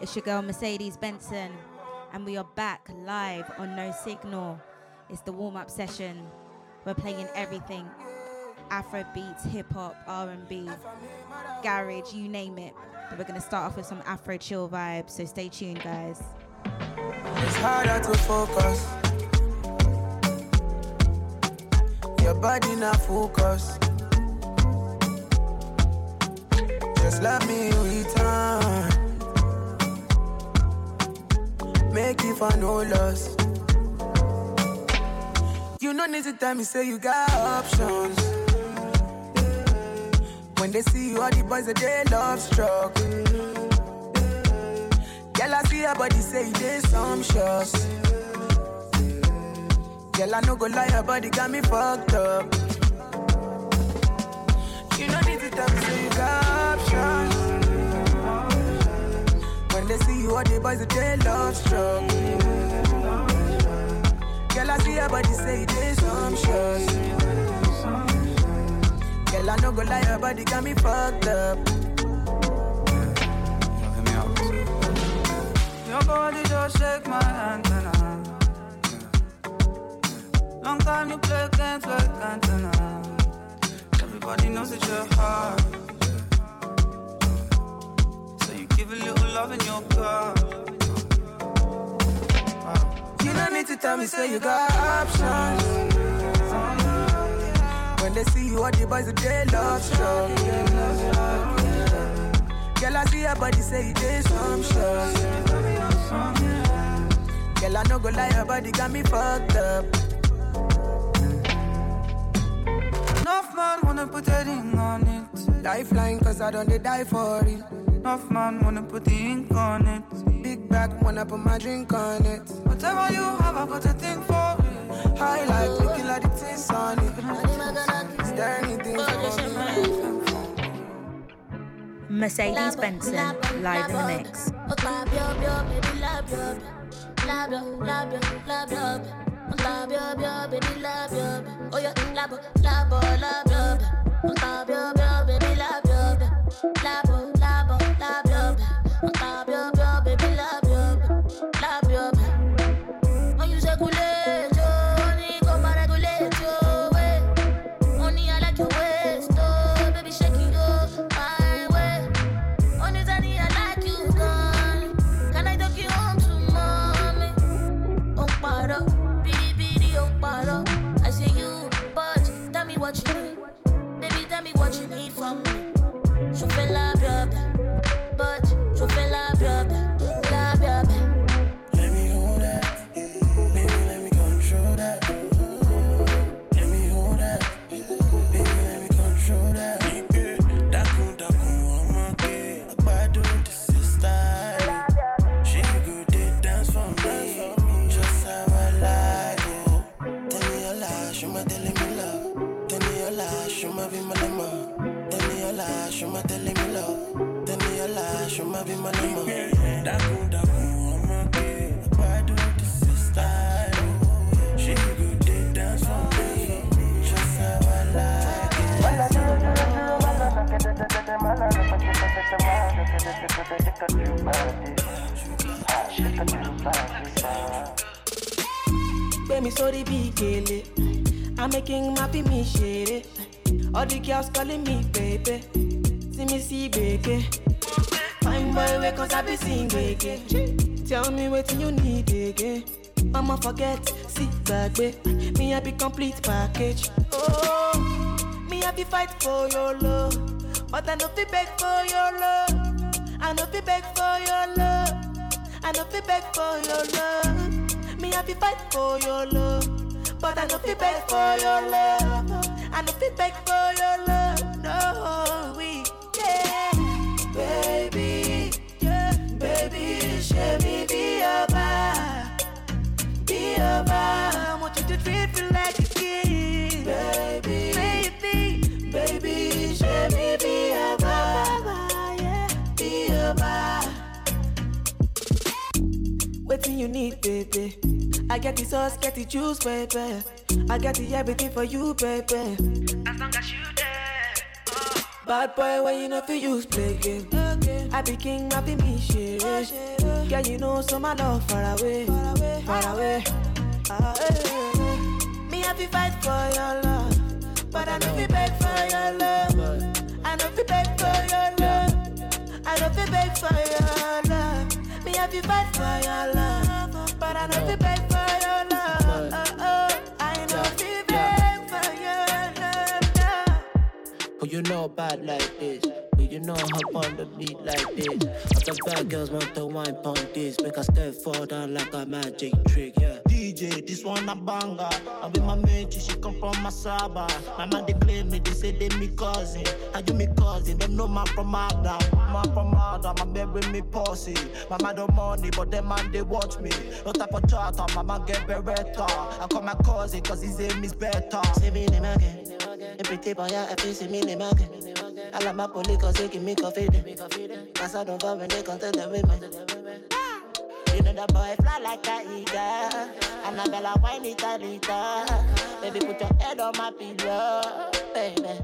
It's your girl Mercedes Benson, and we are back live on No Signal. It's the warm-up session. We're playing everything: Afro beats, hip hop, R&B, garage, you name it. But we're gonna start off with some Afro chill vibes. So stay tuned, guys. It's harder to focus. Your body not focus. Just let me return. Make you for no loss. You no need to tell me, say you got options. When they see you, all the boys, that they love struck. Girl, I see your body say some shots. Girl, I no go lie, your body got me fucked up. You no need to tell me, say you got they see you, all the boys, they love strong. Girl, I see your body say some shots. Girl, I no go lie, your body got me fucked up. Your body just shake my antenna. Long time you play games like antenna. Everybody knows that you're hard. You a little love in your car. Uh, you don't need to tell me, say you got options. When they see you, all the boys, they love strong. Girl, I see your body, say you did some shots. Girl, I no go lie, your body got me fucked up. Enough man wanna put a ring on it. Lifeline, cause I don't die for it. Enough man wanna put the ink on it. Big back, wanna put my drink on it. Whatever you have, I got a thing for it. High life, looking like the tints on it. Is there anything for me? Mercedes Benson live in the mix. Money, I Mi sórí bí gèlè. I'm making my fi mi ṣeré. All the girls calling me baby. See me see gbèké. Fine boy wey cause I be sing gbèké. Tell me wetin you need again. Mama forget, see gbàgbé. Me I be complete package. Oh, me I be fight for your love. But I no fit beg for your love. I no fit beg for your love. I no fit beg for your love. Me I be fight for your love, but I no fit beg for your love. I no fit beg for your love. No, we yeah, baby, yeah, baby, show me be your vibe, be your vibe. I want you to treat me like a king, baby, baby, baby, show me Waiting you need, baby. I get the sauce, get the juice, baby. I got the everything for you, baby. As long as you there. Bad boy, when you know fi use play game. I be king, I be me shit. Girl, you know, so my love far away, far away, far away. Ah, eh, eh. Me have to fight for your love, but I know fi beg for your love. I know fi beg for your love. I know fi beg for your love. Me have to fight for your love, but I know you beg for your love. Oh, oh. I know you know bad like this? Who you know hop on the beat like this? Other bad girls want to wine pon this. Make a step fall down like a magic trick, yeah. DJ, this one a banger. I be my mate, she come from Masaba. My man they claim me, they say they me cousin. How you me cousin? Them know man from Adam. Man from Adam, my man with me posse. My man don't money, but them man they watch me. No type of charter, my man get beretta. I call my cousin, cause his aim is better. Say me name again. A pretty boy, I feel see me name again. I like my police cause they give me coffee. Cause I don't go when they contact the women. You know the boy fly like a eagle. Annabella whine it a. Baby, put your head on my pillow, baby.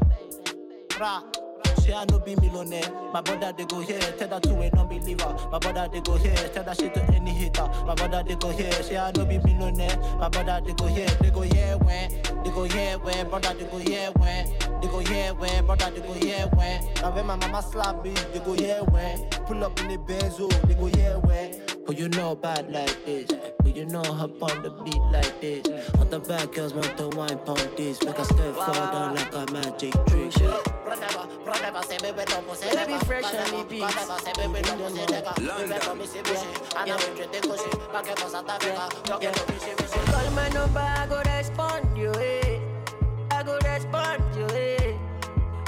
Rah. Say I no be millionaire. My brother they go here, tell that to a non-believer. My brother they go here, tell that shit to any hater. My brother they go here, say I no be millionaire. My brother they go here, they go here when, they go here when, brother they go here when, they go here when, brother they go here when. And when my mama slap me, they go here when. Pull up in the benzo, they go here when. Who you know bad like this? Who you know hop on the beat like this? Other bad girls want to wine pon this. Make a step fall down like a magic trick. Yeah. Baby fresh on the beat. Call my number, I go respond you, eh. I go respond you, eh.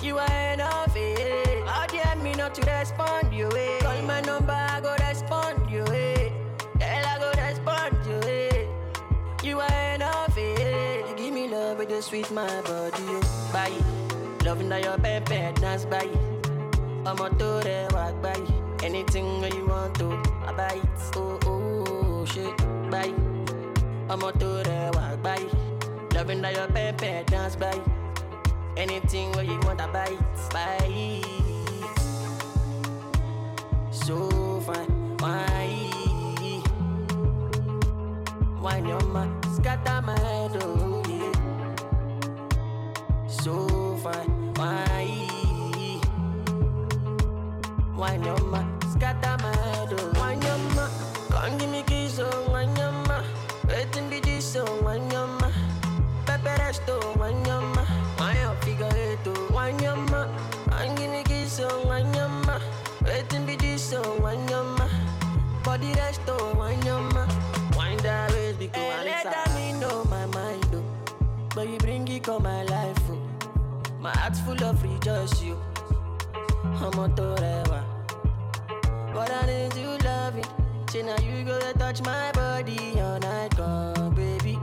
You are enough, eh. How dare me not to respond you, eh. Call my number, I go respond you, eh. Girl, I go respond you, eh. You are enough, eh. You give me love with the sweet my body, you Loving that your bed, dance by it. I'm a to do the walk by. Anything that you want to, I buy it. Oh, oh, oh, shit, buy it. I'm a to do the walk by it. Loving that your bed, dance by. Anything where you want, I buy it, buy. So fine, why? Wine your man, scatter my head, oh yeah. So fine, rejoice, you. I'm a torewa But I need you loving Say now you go to touch my body all night long, baby.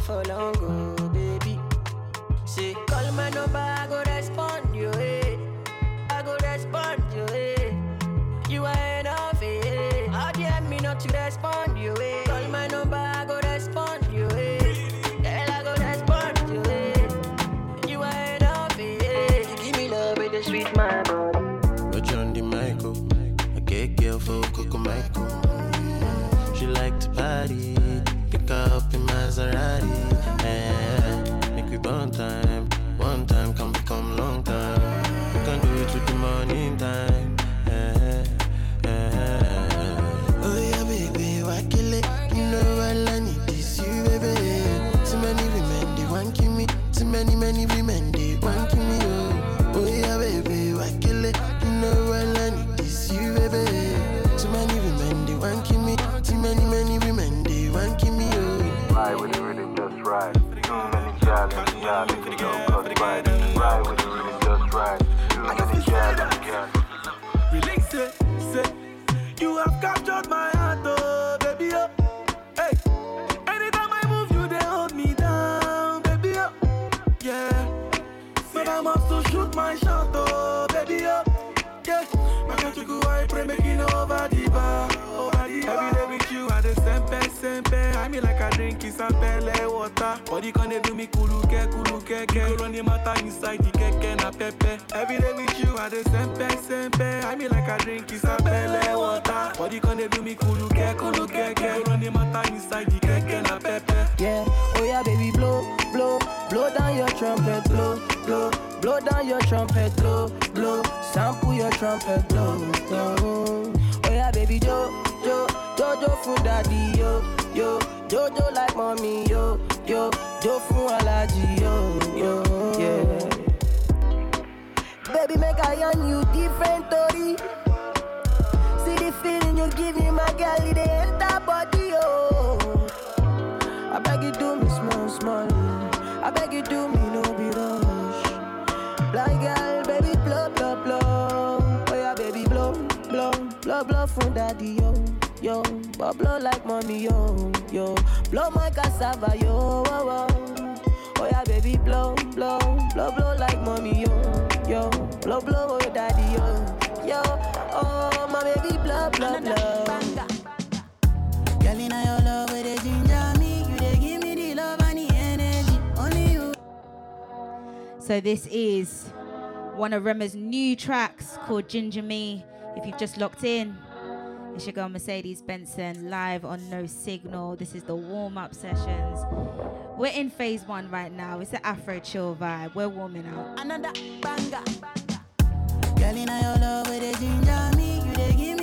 For long, go, baby. Say, call my number, I go respond like I drink is a pele water. Body can they do me kuluke kuluke ke. Run the matter inside the keke na pepe. Every day with you I dey sempe sempe. I mean like I drink is a pele water. Body can they do me kuluke kuluke ke. Run the matter inside the keke na pepe. Yeah, oh yeah, baby, blow, blow, blow down your trumpet, blow, blow, blow down your trumpet, blow, blow, sample your trumpet, blow, blow. Oh yeah, baby, jo, jo, jojo for daddy, yo, yo, jojo like mommy, yo, yo, jo for allergy, yo, yo, yeah. Baby, make I on you different, Tori. See the feeling you give me, my girl, it enter body, oh. I beg you do me small, small. I beg you do me no be rush. Blind girl, baby blow, blow, blow. Oh yeah, baby blow, blow, blow, blow from daddy yo, yo. But blow like mommy yo, yo. Blow my cassava yo, oh, oh. Oh yeah, baby blow, blow, blow, blow like mommy yo, yo. Blow, blow, oh daddy yo, yo. Oh my baby blow, blow, blow. Girl, inna your love where they ginger me. You they give me the love and the energy. Only you. So this is one of Rema's new tracks called Ginger Me. If you've just locked in, it's your girl Mercedes Benson live on No Signal. This is the warm up sessions. We're in phase one right now. It's the Afro chill vibe. We're warming up. Another banger. Girl, your love they ginger me. You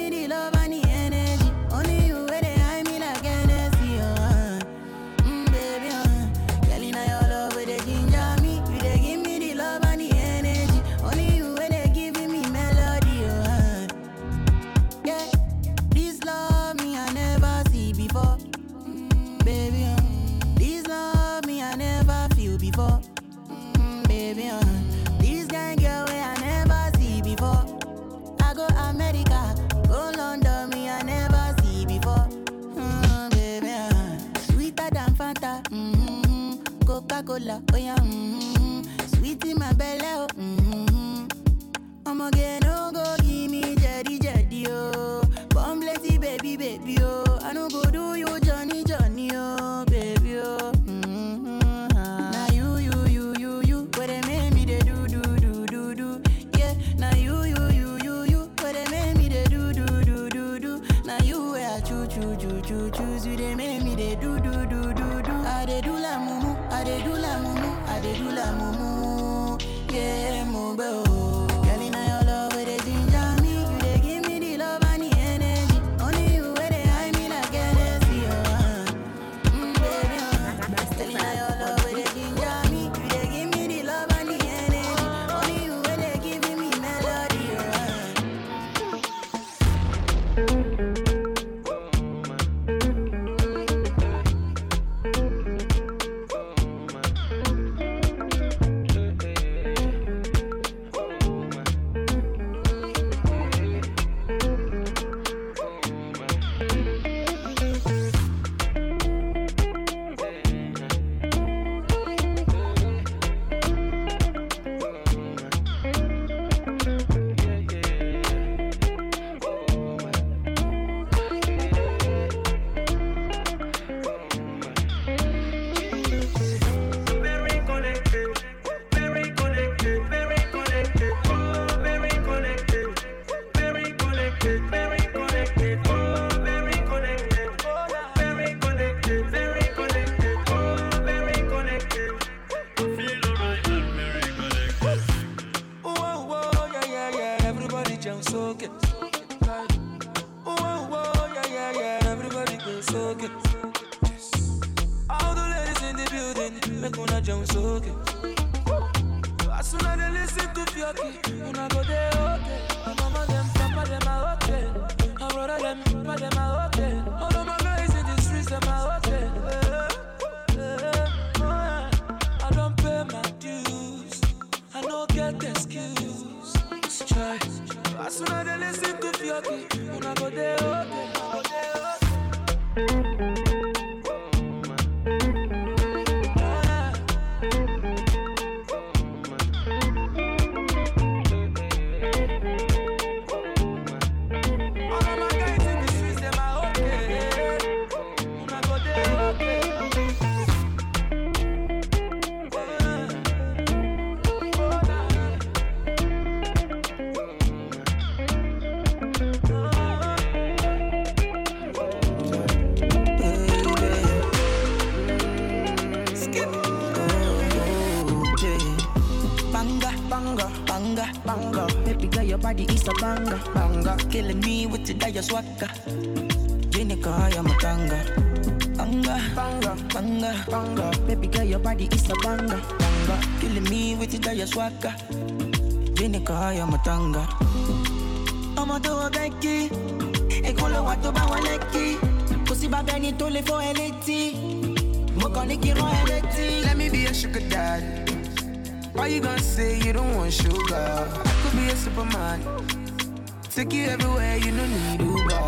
Cola, oh yeah, mm-hmm. Sweet in my belly, oh. Mm-hmm. I'ma get banger. Killing me with the dire swagger. Jenica, I'm a tanga. Banga, banga, banga, banga. Baby girl, your body is a banger, banga. Killing me with the dire swagger. Jenica, I'm a tanga. ọmọ tó wọ bẹ́ẹ̀kì èkó ló wà tó bá wọn lẹ́kì kò sí bàbá ẹni tó lè fọ́ ẹ létí mo kàn ní kí rán ẹ létí. Let me be a sugar daddy. Why you gonna say you don't want sugar? I could be a superman. Take you everywhere, you don't need Uber.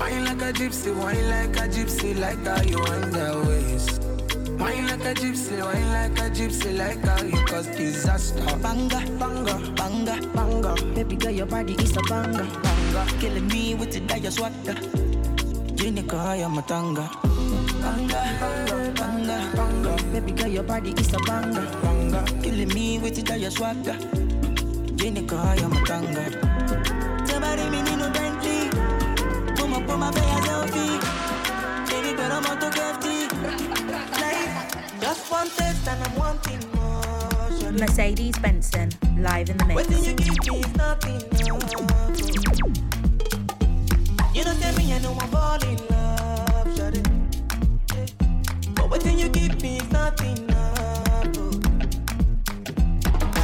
Wine like a gypsy, wine like a gypsy, like how you wind that waist. Wine like a gypsy, wine like a gypsy, like how you cause disaster. Banga, banga, banga, banga. Baby girl, your body is a banga, banga. Killing me with the dire swagger. Jenica, I'm a tanga. Banga, banga, banga. Baby girl, your body is a banga, banga. Killing me with the dire swagger. Jenica, I'm a tanga. Somebody me need no Bentley. Come up on my face, selfie. Baby, but I'm out Like, just one taste and I'm wanting more. Mercedes Benson, live in the mix. Waiting you give me is nothing. No. You know, tell me I know I'm fall in love, shawty. Yeah. But waiting you give me is nothing. No.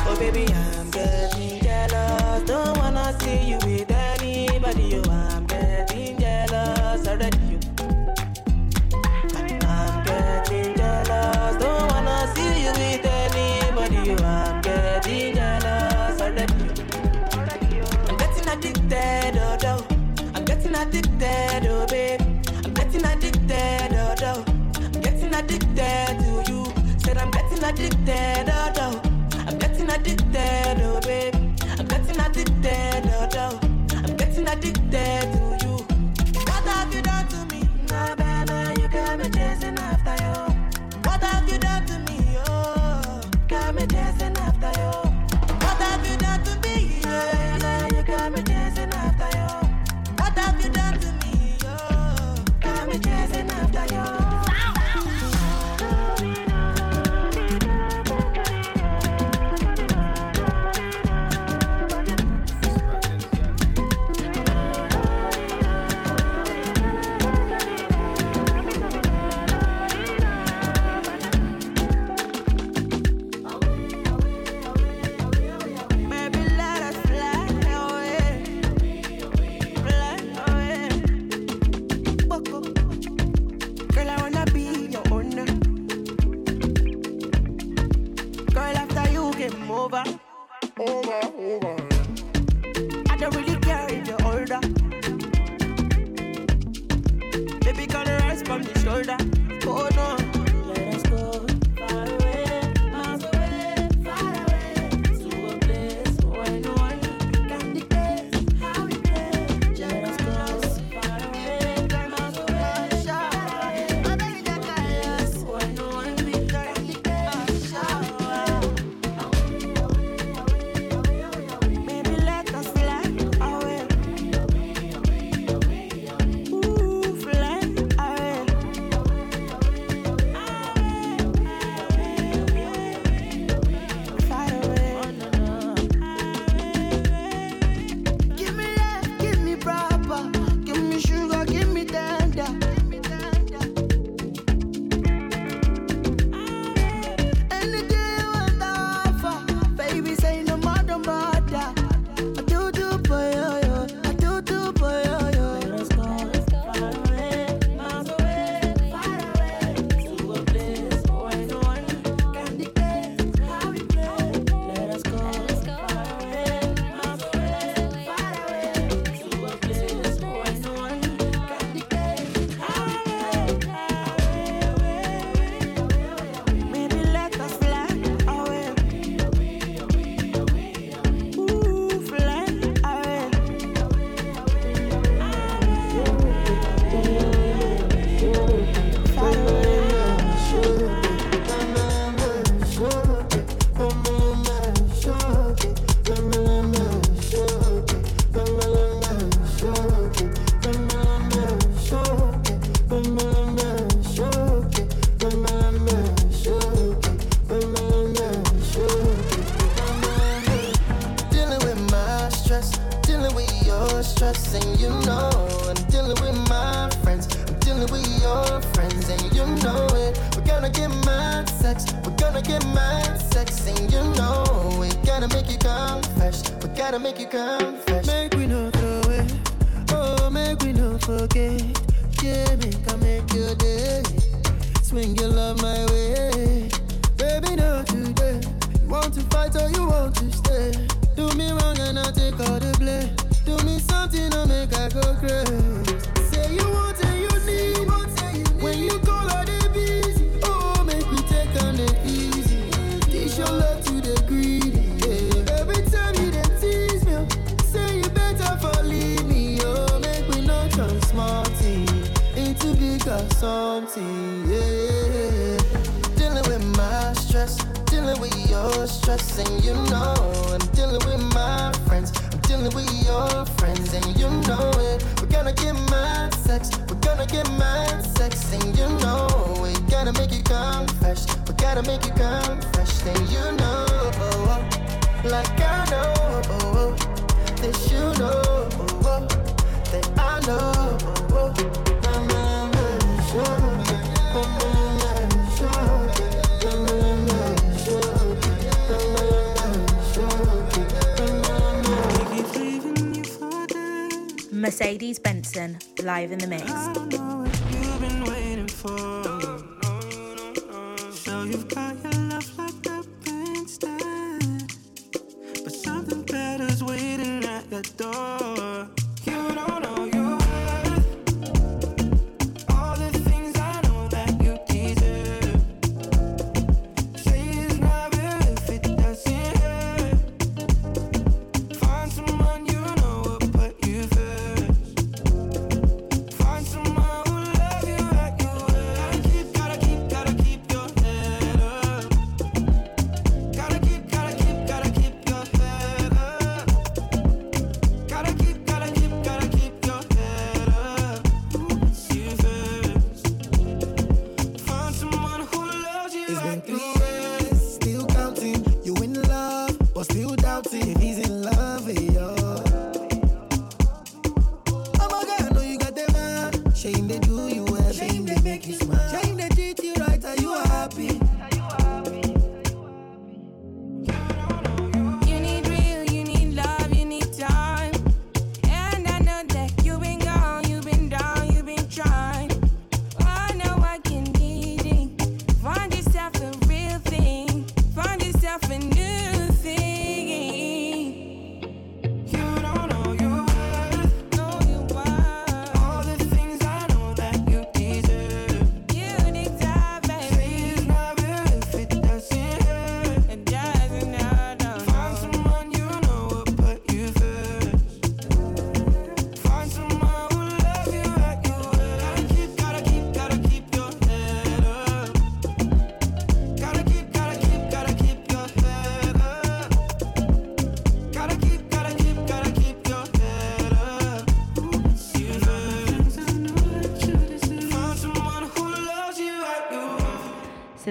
Oh, baby, I'm getting jealous. Don't wanna see you with anybody. You, I'm getting jealous. I'm getting jealous. Don't wanna see you with anybody. You, I'm getting jealous. I'm getting addicted, oh. I'm getting addicted, oh, babe. I'm getting addicted, oh. I'm getting addicted to you. Said I'm getting addicted, addicted, no. I'm getting addicted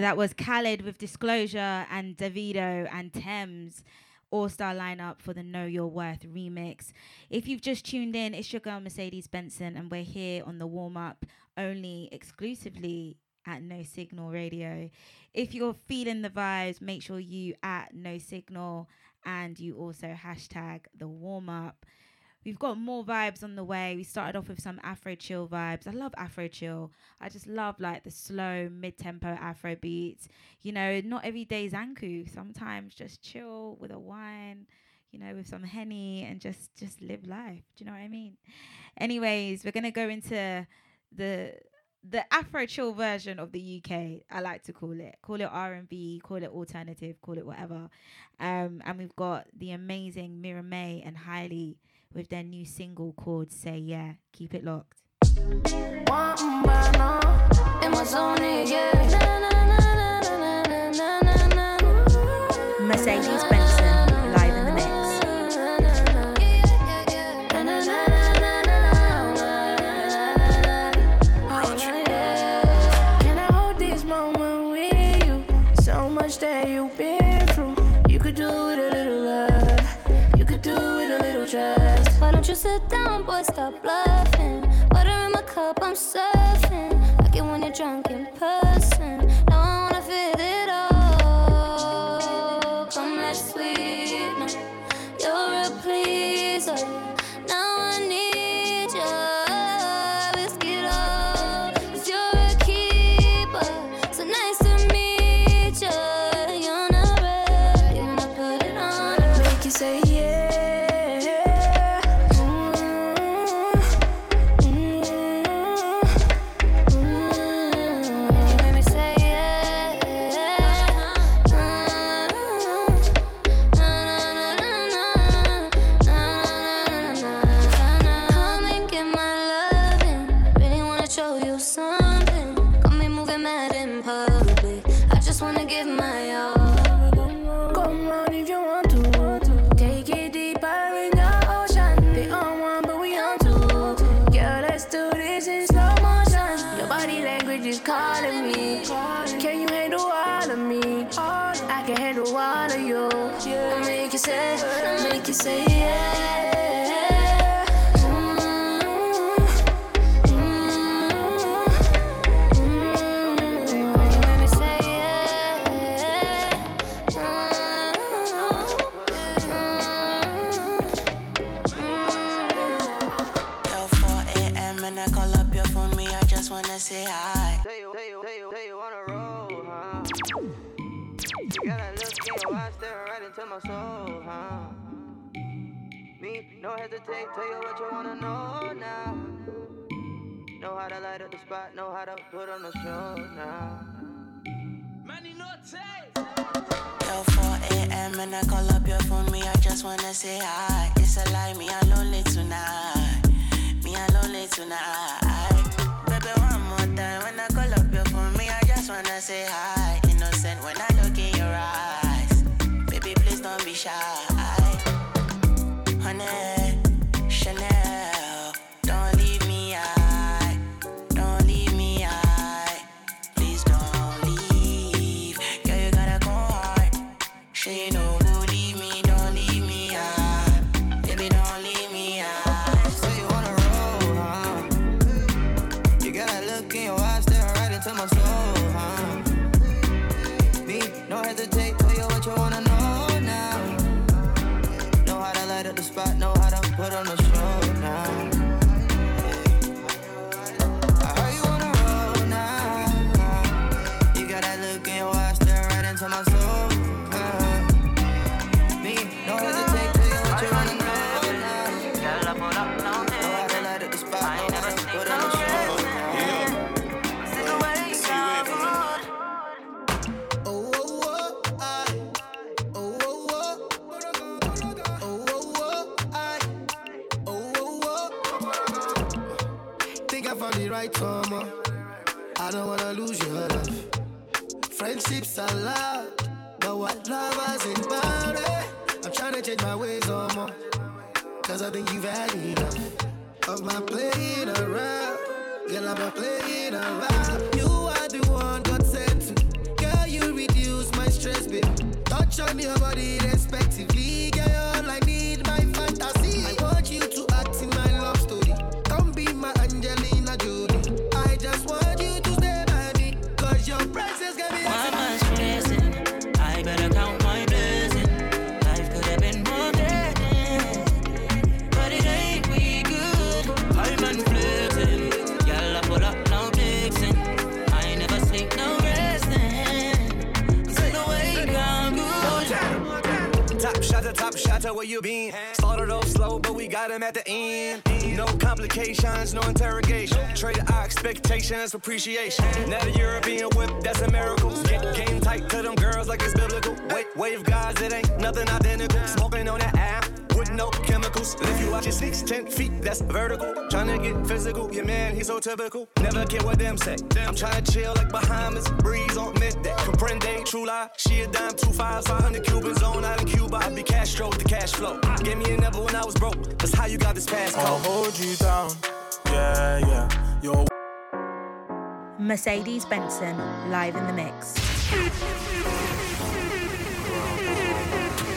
that was Khalid with Disclosure and Davido and Tems all star lineup for the Know Your Worth remix. If you've just tuned in, it's your girl Mercedes Benson, and we're here on the warm up only exclusively at No Signal Radio. If you're feeling the vibes, make sure you at No Signal and you also hashtag the warm up. We've got more vibes on the way. We started off with some Afro chill vibes. I love Afro chill. I just love like the slow, mid tempo Afro beats. You know, not every day is Anku. Sometimes just chill with a wine, you know, with some henny and just just live life. Do you know what I mean? Anyways, we're gonna go into the the Afro chill version of the UK. I like to call it. Call it R and B. Call it alternative. Call it whatever. Um, and we've got the amazing Mira May and Hailey with their new single called Say Yeah. Keep it locked. Mercedes Benz. You sit down, boy? Stop bluffing. Water in my cup, I'm surfing. Like it when you're drunk in person. Into my soul, huh? Me, no hesitate, tell you what you wanna know now. Know how to light up the spot, know how to put on the show now. Many no taste Yo, 4 a.m. and I call up your phone, me, I just wanna say hi. It's a lie, me, I'm lonely tonight. Me, I'm lonely tonight. Baby, one more time when I call up your phone, me, I just wanna say hi. Where you been. Started off slow, but we got him at the end. No complications, no interrogation. Trade expectations for appreciation. Now the European whip, that's a miracle. Get game tight to them girls like it's biblical. Wait, wave guys, it ain't nothing identical. Smoking on that app with no chemicals. If you watch it six, ten feet, that's vertical. Tryna get physical, your man, he's so typical. Never care what them say. I'm tryna chill like Bahamas, breeze on midday. Comprende, true lie. She a dime, two fives, 500 Cubans on out in Cuba. I be Castro with the cash flow. Gave me a number when I was broke. That's how you got this past. I'll hold you down. Yeah, yeah. Yo, Mercedes Benson live in the mix.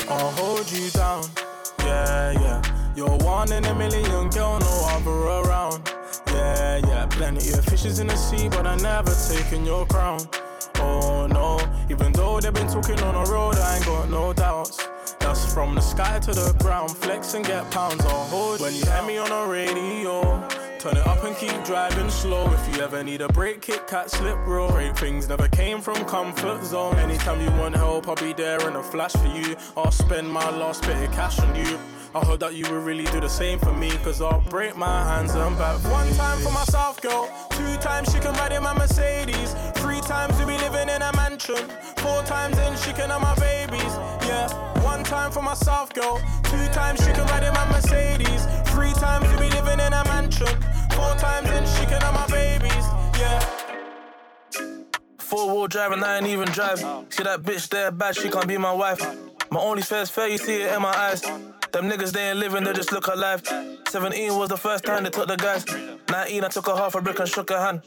I'll hold you down. Yeah, yeah. You're one in a million, girl, no other around. Yeah, yeah, plenty of fishes in the sea, but I never taken your crown. Oh no, even though they've been talking on the road, I ain't got no doubts. That's from the sky to the ground, flex and get pounds. I'll hold when you hear me on the radio. Turn it up and keep driving slow. If you ever need a break, kick, cat, slip, roll. Great things never came from comfort zone. Anytime you want help, I'll be there in a flash for you. I'll spend my last bit of cash on you. I hope that you will really do the same for me, cause I'll break my hands and back. One time for myself, girl. Two times she can ride in my Mercedes. Three times we be living in a mansion. Four times in she can have my babies. Yeah. One time for myself, girl. Two times she can ride in my Mercedes. Three times we be living in a mansion. Four times in can have my babies. Yeah. Four wheel driving, I ain't even drive. See that bitch there bad, she can't be my wife. My only fair's fair, you see it in my eyes. Them niggas, they ain't living, they just look alive. 17 was the first time they took the guys. 19, I took a half a brick and shook her hand.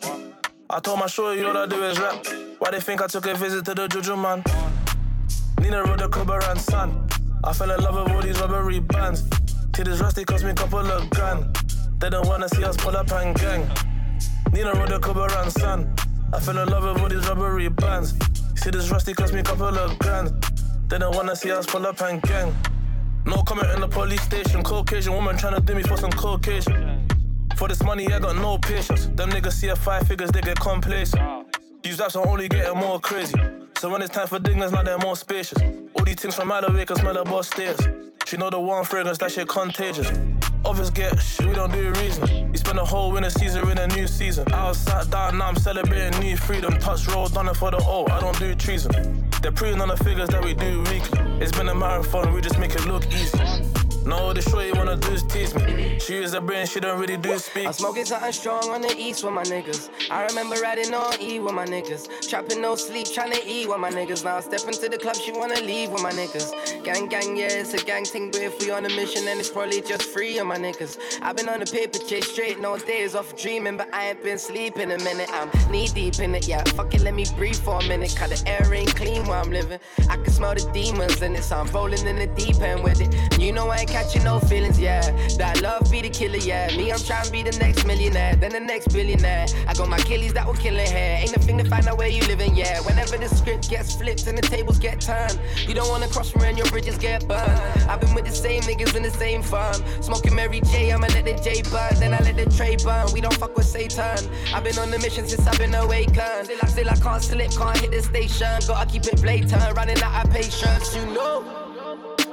I told my shorty all I do is rap. Why they think I took a visit to the Juju man? Nina rode the club around son. I fell in love with all these rubbery bands. See this rusty cost me a couple of grand. They don't wanna see us pull up and gang. Nina rode the club around son. I fell in love with all these rubbery bands. See this rusty cost me a couple of grand. They don't wanna see us pull up and gang. No comment in the police station. Caucasian woman trying to do me for some Caucasian. For this money, I got no patience. Them niggas see a five figures, they get complacent. These raps are only getting more crazy. So when it's time for dingers, now they're more spacious. All these things from out of way can smell the boss stairs. She know the one fragrance, that shit contagious. Others get shit, we don't do reason. We spend a whole winter season in a new season. I was sat down, now I'm celebrating new freedom. Touch roll, done it for the O, I don't do treason. They're proving on the figures that we do weekly. It's been a marathon, we just make it look easy. No, the you wanna do is tease me. She use her brain, she don't really do speak. I'm smoking something strong on the east with my niggas. I remember riding on E with my niggas. Trapping no sleep, trying to eat with my niggas. Now step into the club, she wanna leave with my niggas. Gang, gang, yeah, it's a gang thing, but if we on a mission, then it's probably just free on my niggas. I've been on the paper chase straight, no days off dreaming, but I ain't been sleeping a minute. I'm knee deep in it, yeah. Fuck it, let me breathe for a minute. Cause the air ain't clean where I'm living. I can smell the demons in it, so I'm rolling in the deep end with it. You know I ain't catching no feelings, yeah. That love be the killer, yeah. Me, I'm trying to be the next millionaire, then the next billionaire. I got my killies that will kill it here. Ain't a thing to find out where you living, yeah. Whenever the script gets flipped and the tables get turned, you don't wanna cross from and your bridges get burned. I've been with the same niggas in the same firm. Smoking Mary J, I'ma let the J burn, then I let the tray burn. We don't fuck with Satan. I've been on the mission since I've been awakened. Still, I, still I can't slip, can't hit the station. Gotta keep it blatant, running out of patience, you know.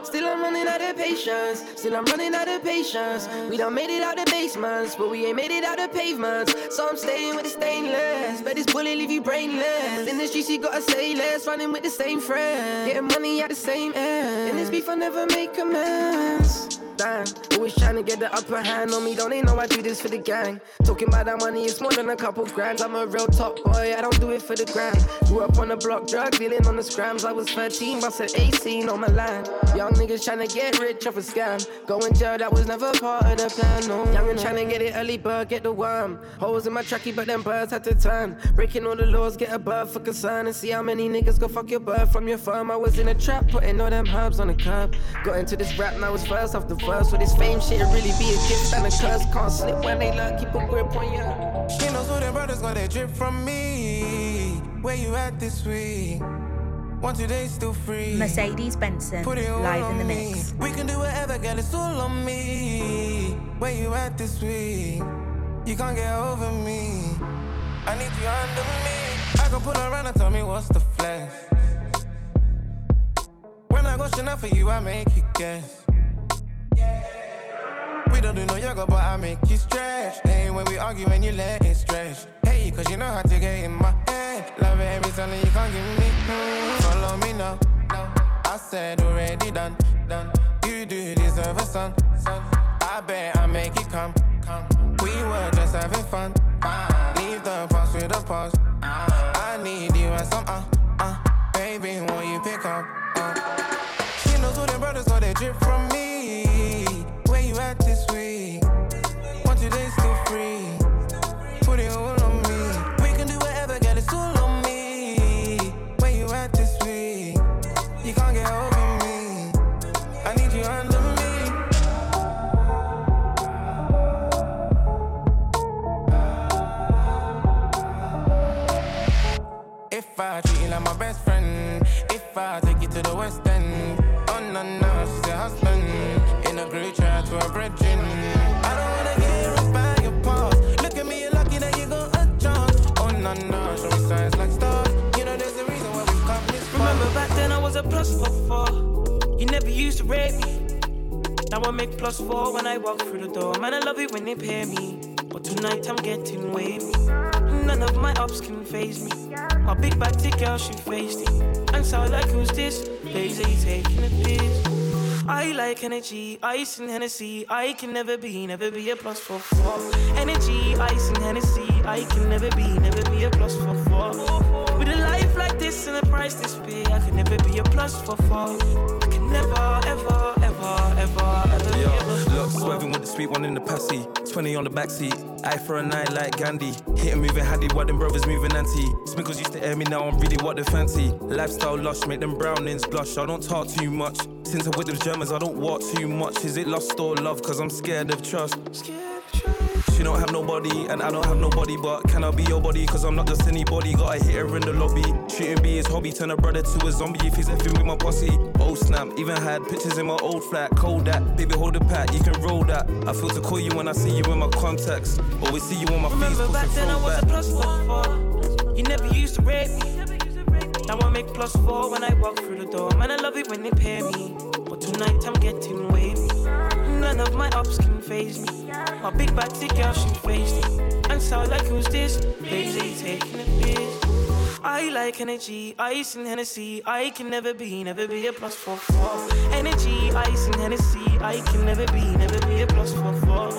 Still I'm running out of patience. Still I'm running out of patience. We done made it out of basements, but we ain't made it out of pavements. So I'm staying with the stainless. But this bullet leave you brainless. In the streets you gotta say less. Running with the same friend. Getting money at the same end. In this beef I never make amends. Damn, always trying to get the upper hand on me. Don't they know I do this for the gang? Talking about that money, it's more than a couple grand. I'm a real top boy, I don't do it for the gram. Grew up on the block, drug dealing on the scrams. I was 13, busted 18 on my land. Young niggas trying to get rich off a scam. Go in jail, that was never part of the plan. No, young and trying to get it early, but get the worm. Holes in my trackie, but them birds had to turn. Breaking all the laws, get a bird for concern. And see how many niggas go fuck your bird from your firm. I was in a trap, putting all them herbs on the curb. Got into this rap, now it's first off the verse. With this fame shit, it really be a gift and a curse. Can't slip when they learn, keep a grip on ya. He knows who the brothers got their drip from me. Where you at this week? Mercedes Benson, Put it live in the mix. We can do whatever, girl, it's all on me. Where you at this week? You can't get over me. I need you under me. I can pull around and tell me what's the flex. When I go Chanel for you, I make you guess. We don't do no yoga, but I make you stretch. Hey, when we argue and you let it stretch. Hey, cause you know how to get in my head. Love it every time you can't give me. Mm, follow me now. I said already done. done. You do deserve a son. I bet I make it come. come. We were just having fun. Uh, leave the past with the past. I need you as some uh, uh. Baby, won't you pick up? Uh. She knows who them brothers got their drip from me. Where you at this week? One days still free. Plus for four. You never used to rate me. Now I make plus four when I walk through the door. Man, I love it when they pay me. But tonight I'm getting wavy. None of my ups can phase me. My big bad tick girl, she faced it. And so like, who's this? Lazy taking a piss. I like energy, ice and Hennessy. I can never be, never be a plus for four. Energy, ice and Hennessy. I can never be, never be a plus for four. With a life like this and a price this big, I can never be a plus for four. I can never, ever, ever, ever, ever be a Look, swerving with the sweet one in the passy. 20 on the backseat. Eye for a night like Gandhi. Hitting moving handy, what them brothers moving anti. Sminkles used to air me, now I'm really what they fancy. Lifestyle lush, make them brownings blush. I don't talk too much. Since I'm with them Germans, I don't walk too much. Is it lust or love? Cause I'm scared of trust. She don't have nobody, and I don't have nobody. But can I be your body? Cause I'm not just anybody. Gotta hit her in the lobby. Shooting be his hobby. Turn a brother to a zombie if he's effing with my posse. Oh snap, even had pictures in my old flat. Cold that, baby, hold the pat, you can roll that. I feel to call you when I see you in my contacts. Always see you on my face, Remember back then I was a plus for four. You never used to rate me. Now I make plus four when I walk through the door. Man, I love it when they pay me. But tonight I'm getting wavy. None of my ups can phase me. My big bad tick girl, she faced it. And so like, who's this? Lazy taking a piss. I like energy, ice and Hennessy. I can never be, never be a plus for four. Energy, ice and Hennessy. I can never be, never be a plus for four.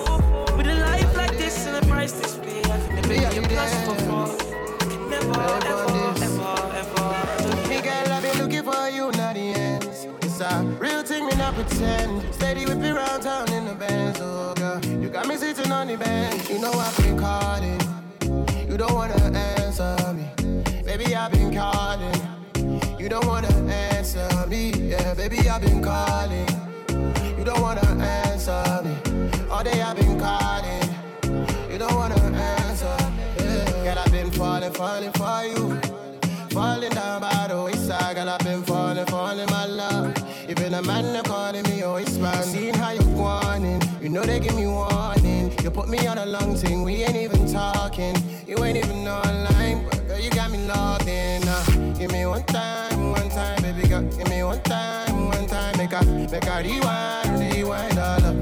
With a life like this and a price this big, I can never be a plus for four. I can never, ever, ever, ever, ever. Me girl, I've been looking for you, not the ends. A real thing, me not pretend. Steady whip me round town in the Benz, oh girl. You got me sitting on the bench. You know I've been calling. You don't wanna answer me, baby. I've been calling. You don't wanna answer me, yeah, baby. I've been calling. You don't wanna answer me. All day I've been calling. You don't wanna answer. Me. Yeah. Girl, I've been falling, falling for you. A man they calling me always man. Seeing how you're warning, you know they give me warning. You put me on a long thing, we ain't even talking. You ain't even online, but girl, you got me locked in. Uh, give me one time, one time, baby girl. Give me one time, one time, make a, make a rewind, rewind all up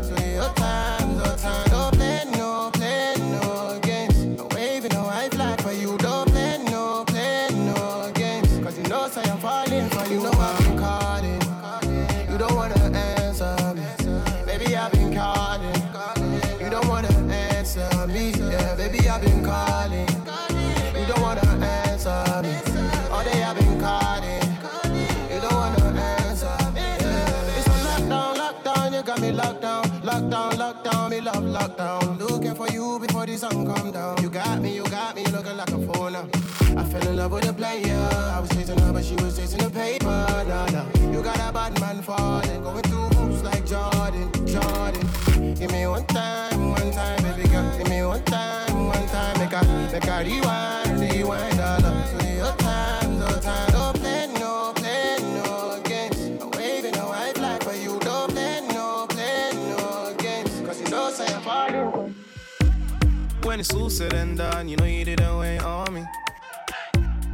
down. You got me, you got me looking like a phone now. I fell in love with a player. I was chasing her, but she was chasing the paper. Nah, nah. You got a bad man falling, going through hoops like Jordan, Jordan. Give me one time, one time, baby girl. Give me one time, one time. Make a, make a rewind When it's all said and done, you know you didn't wait on me.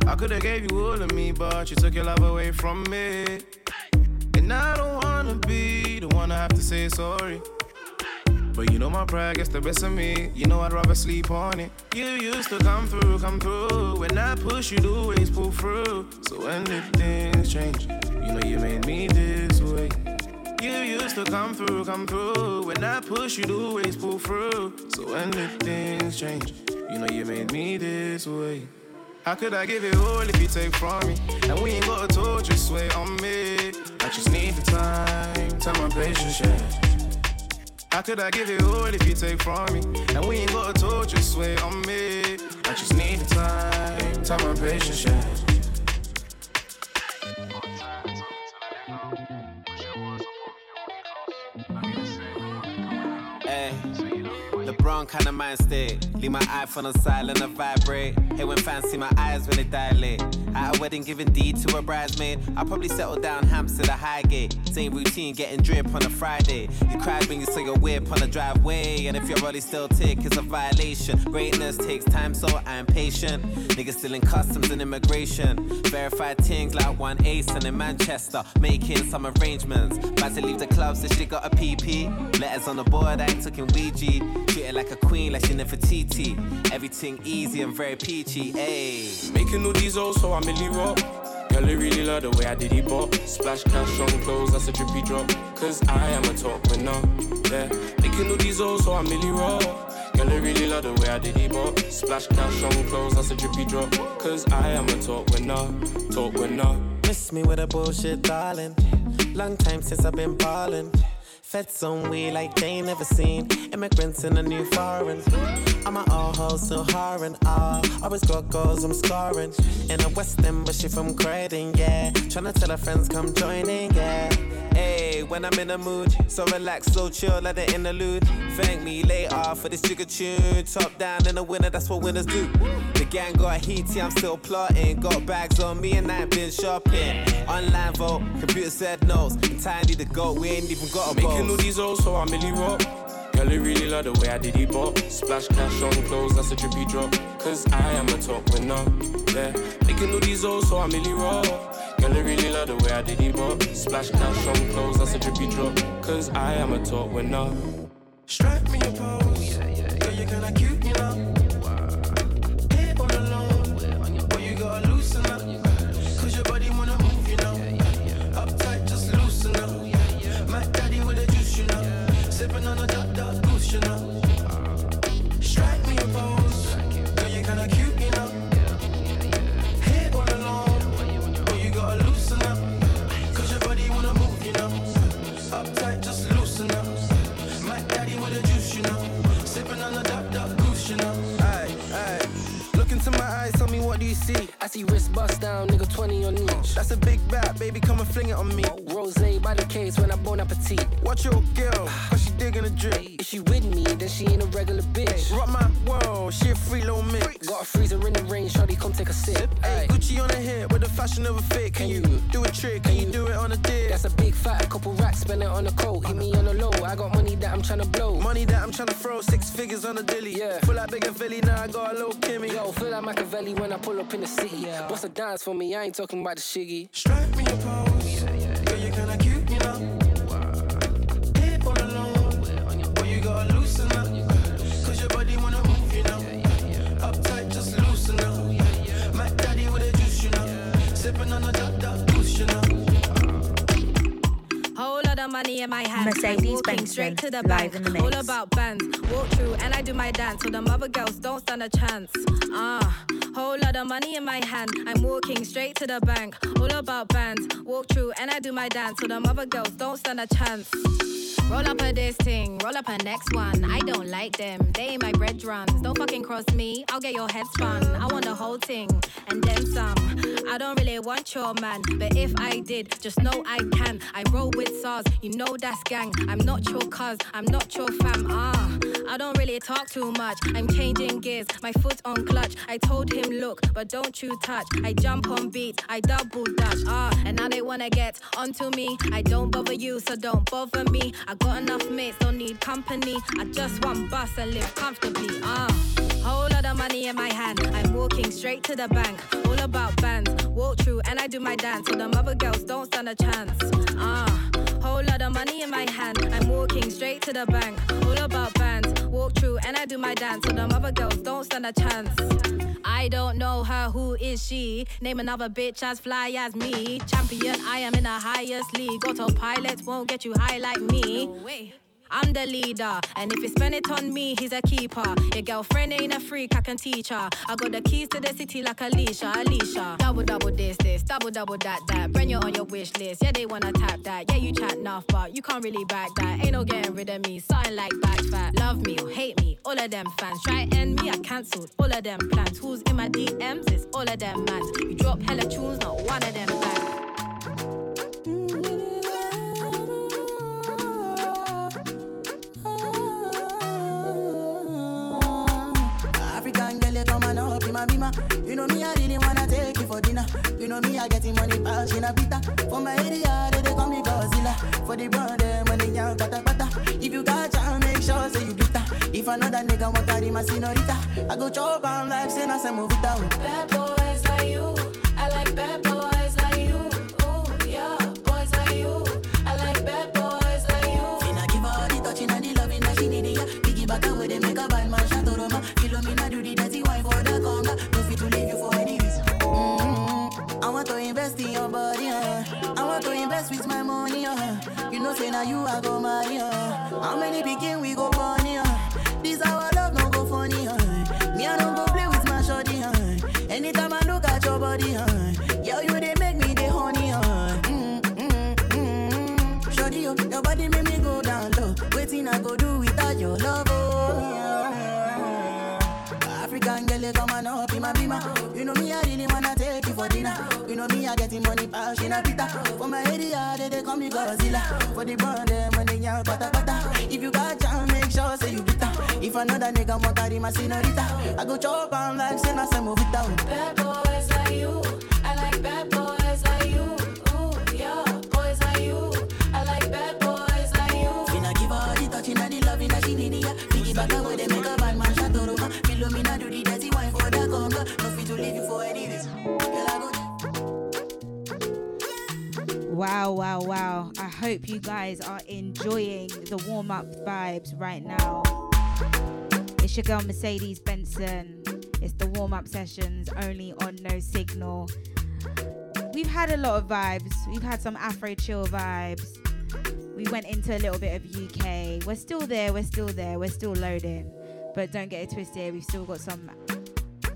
I could've gave you all of me, but you took your love away from me. And I don't wanna be the one I have to say sorry. But you know my pride gets the best of me. You know I'd rather sleep on it. You used to come through, come through. When I push, you'd always pull through. So when did things change? You know you made me this way. You used to come through, come through. When I push, you'd always pull through. So when things change? You know you made me this way. How could I give it all if you take from me? And we ain't got a talk, just on me. I just need the time, time my patience, yeah. How could I give it all if you take from me? And we ain't got a talk, just on me. I just need the time, time my patience, yeah. LeBron kind of mind state. Leave my iPhone on silent and vibrate. Hey, when see my eyes when they dilate. At a wedding, giving D to a bridesmaid. I'll probably settle down Hampstead or Highgate. Same routine, getting drip on a Friday. You cried when you saw your whip on the driveway. And if your rolly still tick, it's a violation. Greatness takes time, so I'm patient. Niggas still in customs and immigration. Verified things like one ace and in Manchester. Making some arrangements. About to leave the club, so she got a PP. Letters on the board, I ain't talking Ouija. Her like a queen, like she never TT. Everything easy and very peachy, ayy. Making all these O's, so I'm Milly Rock. Girl, I really love the way I did it bop. Splash cash on clothes, that's a drippy drop. Cause I am a top winner. Yeah. Making all these O's, so I'm Milly Rock. Girl, I really love the way I did it bop. Splash cash on clothes, that's a drippy drop. Cause I am a top winner. Top winner. Miss me with a bullshit, darling. Long time since I've been ballin'. Feds on we like they ain't never seen. Immigrants in a new foreign. I'm an all hoe, hard and Ah, always got goals, I'm scoring. In a West End, but she from Croydon, yeah. Tryna tell her friends come join in, yeah. Hey, when I'm in a mood, so relaxed, so chill, like the interlude. Thank me later for this jigger tune. Top down in the winner, that's what winners do. The gang got heaty, I'm still plotting. Got bags on me and I ain't been shopping. Online vote, computer said. And tiny the goat, we ain't even got a Making all these O's, so I'm Milly Rock. Girl, I really love the way I did it bop. Splash cash on clothes, that's a drippy drop. Cause I am a top winner. Yeah. Making all these O's, so I'm Milly Rock. Girl, I really love the way I did it bop. Splash cash on clothes, that's a drippy drop. Cause I am a top winner. Strike me a pose. Girl, you're kinda cute, you know. Dark I see wrist bust down, nigga 20 on each. That's a big bat, baby, come and fling it on me. Rose by the case when I'm bon appetit. Watch your girl, cause she digging a drip. If she with me, then she ain't a regular bitch. Rock my world, she a free little mix. Got a freezer in the rain, shorty, come take a sip. Hey, Gucci on her hip with the fashion of a fit. Can you do a trick? Can you do it on a dip? That's a big fat, a couple racks, spend it on a coat. Hit me on the low, I got money that I'm tryna blow. Money that I'm tryna throw, six figures on a dilly. Yeah. Feel like bigger Philly, now I got a little Kimmy. Yo, feel like Machiavelli when I pull up in the city. Yeah. What's a dance for me? I ain't talking about the shiggy. Strike me a pose. Of money in my hand. Mercedes I'm walking straight to the bank. the. All about bands. Walk through and I do my dance. So the mother girls don't stand a chance. Ah, whole lot of money in my hand. I'm walking straight to the bank. All about bands. Walk through and I do my dance. So the mother girls don't stand a chance. Roll up a this thing, roll up a next one. I don't like them, they ain't my bread drums. Don't fucking cross me, I'll get your head spun. I want the whole thing and then some. I don't really want your man, but if I did, just know I can. I roll with SARS, you know that's gang. I'm not your cuz, I'm not your fam. Ah, I don't really talk too much. I'm changing gears, my foot on clutch. I told him, look, but don't you touch. I jump on beat, I double dash. Ah, and now they wanna get onto me. I don't bother you, so don't bother me. I got enough mates, don't need company. I just want bus and live comfortably. Ah, whole lot of money in my hand. I'm walking straight to the bank. All about bands, walk through and I do my dance. So the mother girls don't stand a chance. Ah, whole lot of money in my hand. I'm walking straight to the bank. All about bands, walk through and I do my dance. So the other girls don't stand a chance. I don't know her, who is she? Name another bitch as fly as me. Champion, I am in the highest league. Autopilot won't get you high like me. I'm the leader, and if you spend it on me, he's a keeper. Your girlfriend ain't a freak, I can teach her. I got the keys to the city like Alicia, Alicia. Double, double this, this, double, double that, that. Bring you on your wish list, yeah, they wanna tap that. Yeah, you chat enough, but you can't really back that. Ain't no getting rid of me, something like back fat. Love me or hate me, all of them fans. Try end me, I cancelled all of them plans. Who's in my DMs? It's all of them mans. You drop hella tunes, not one of them back. My bima. You know me, I really wanna take you for dinner. You know me, I getting money pass in a pita. For my area, they, they call me Godzilla. For the brother, they young, pata pata. If you got chance, make sure say you glitter. If another nigga want carry my senorita, I go chop on like say na move it down. Bad boys like you. I like bad boys like you. Ooh, yeah, boys like you. I invest in your body, uh. I want to invest with my money, uh. You know, say now you I go marry, uh. How many begin we go funny, uh. This our love no go funny, uh. Me I don't go play with my shorty, uh. Anytime I look at your body, uh. Yo, you they make me the honey, uh. Mm-hmm. Shorty, yo, your body make me go down low. Waiting I go do without your love, oh. African girl, come on up in my bima. You know me, I really wanna take you for dinner. You know me, I getting money pass in a pita. For my area, they, they call me Godzilla. For the them when they young, pata pata. If you got chance, make sure say you bitter. If another nigga want carry my senorita, I go chop on like say na say move it down. Bad boys like you. I like bad boys like you. Ooh, yeah, boys like you. I like bad boys like you. Give her all the touching and the loving that she need, yeah. Piggy back away, they make a Wow, wow, wow. I hope you guys are enjoying the warm up vibes right now. It's your girl Mercedes Benson. It's the warm up sessions only on No Signal. We've had a lot of vibes. We've had some Afro chill vibes. We went into a little bit of UK. We're still there, we're still there, we're still loading. But don't get it twisted, we've still got some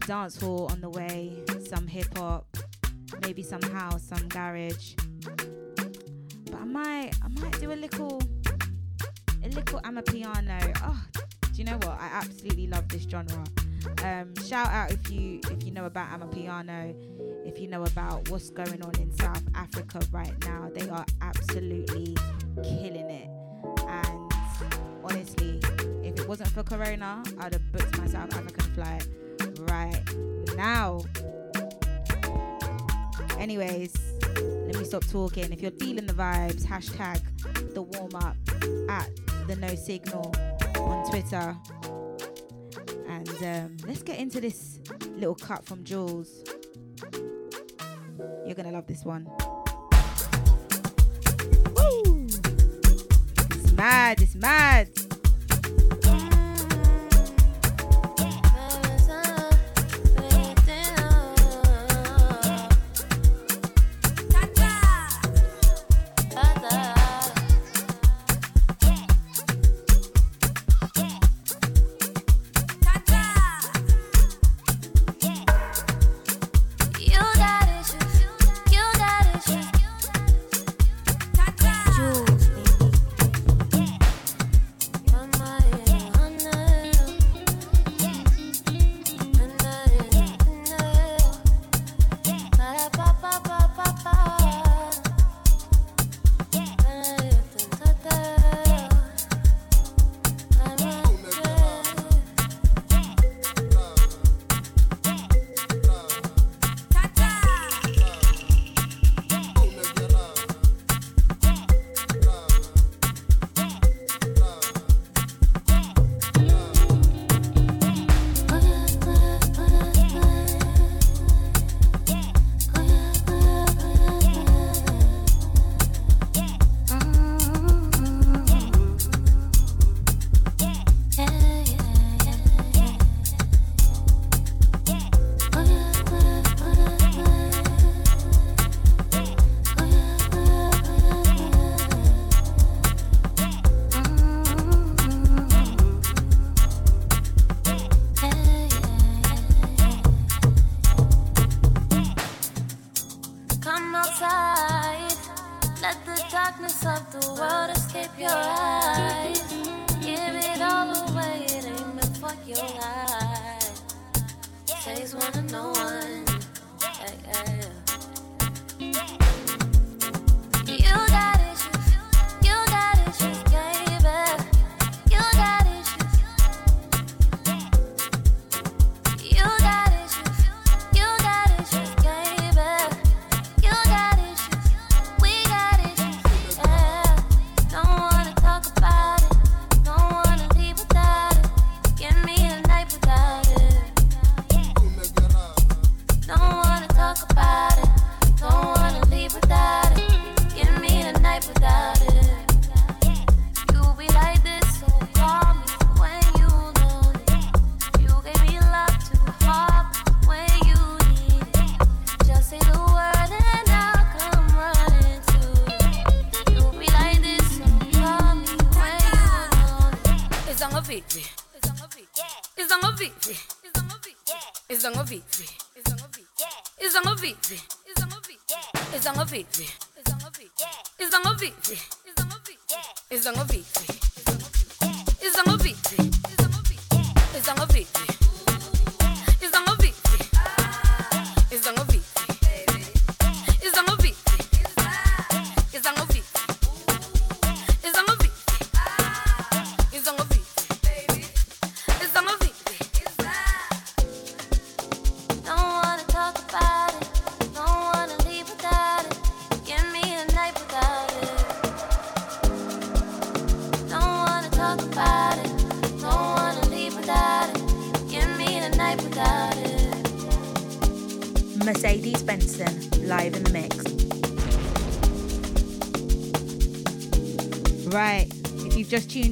dance hall on the way, some hip hop, maybe some house, some garage. But I might I might do a little a little amapiano. Oh, do you know what? I absolutely love this genre. Um, shout out if you if you know about amapiano, if you know about what's going on in South Africa right now. They are absolutely killing it. And honestly, if it wasn't for Corona, I'd have booked my South African flight right now. Anyways, let me stop talking. If you're feeling the vibes, hashtag the warm up at the no signal on Twitter. And um, let's get into this little cut from Jules. You're gonna love this one. Woo! It's mad, it's mad.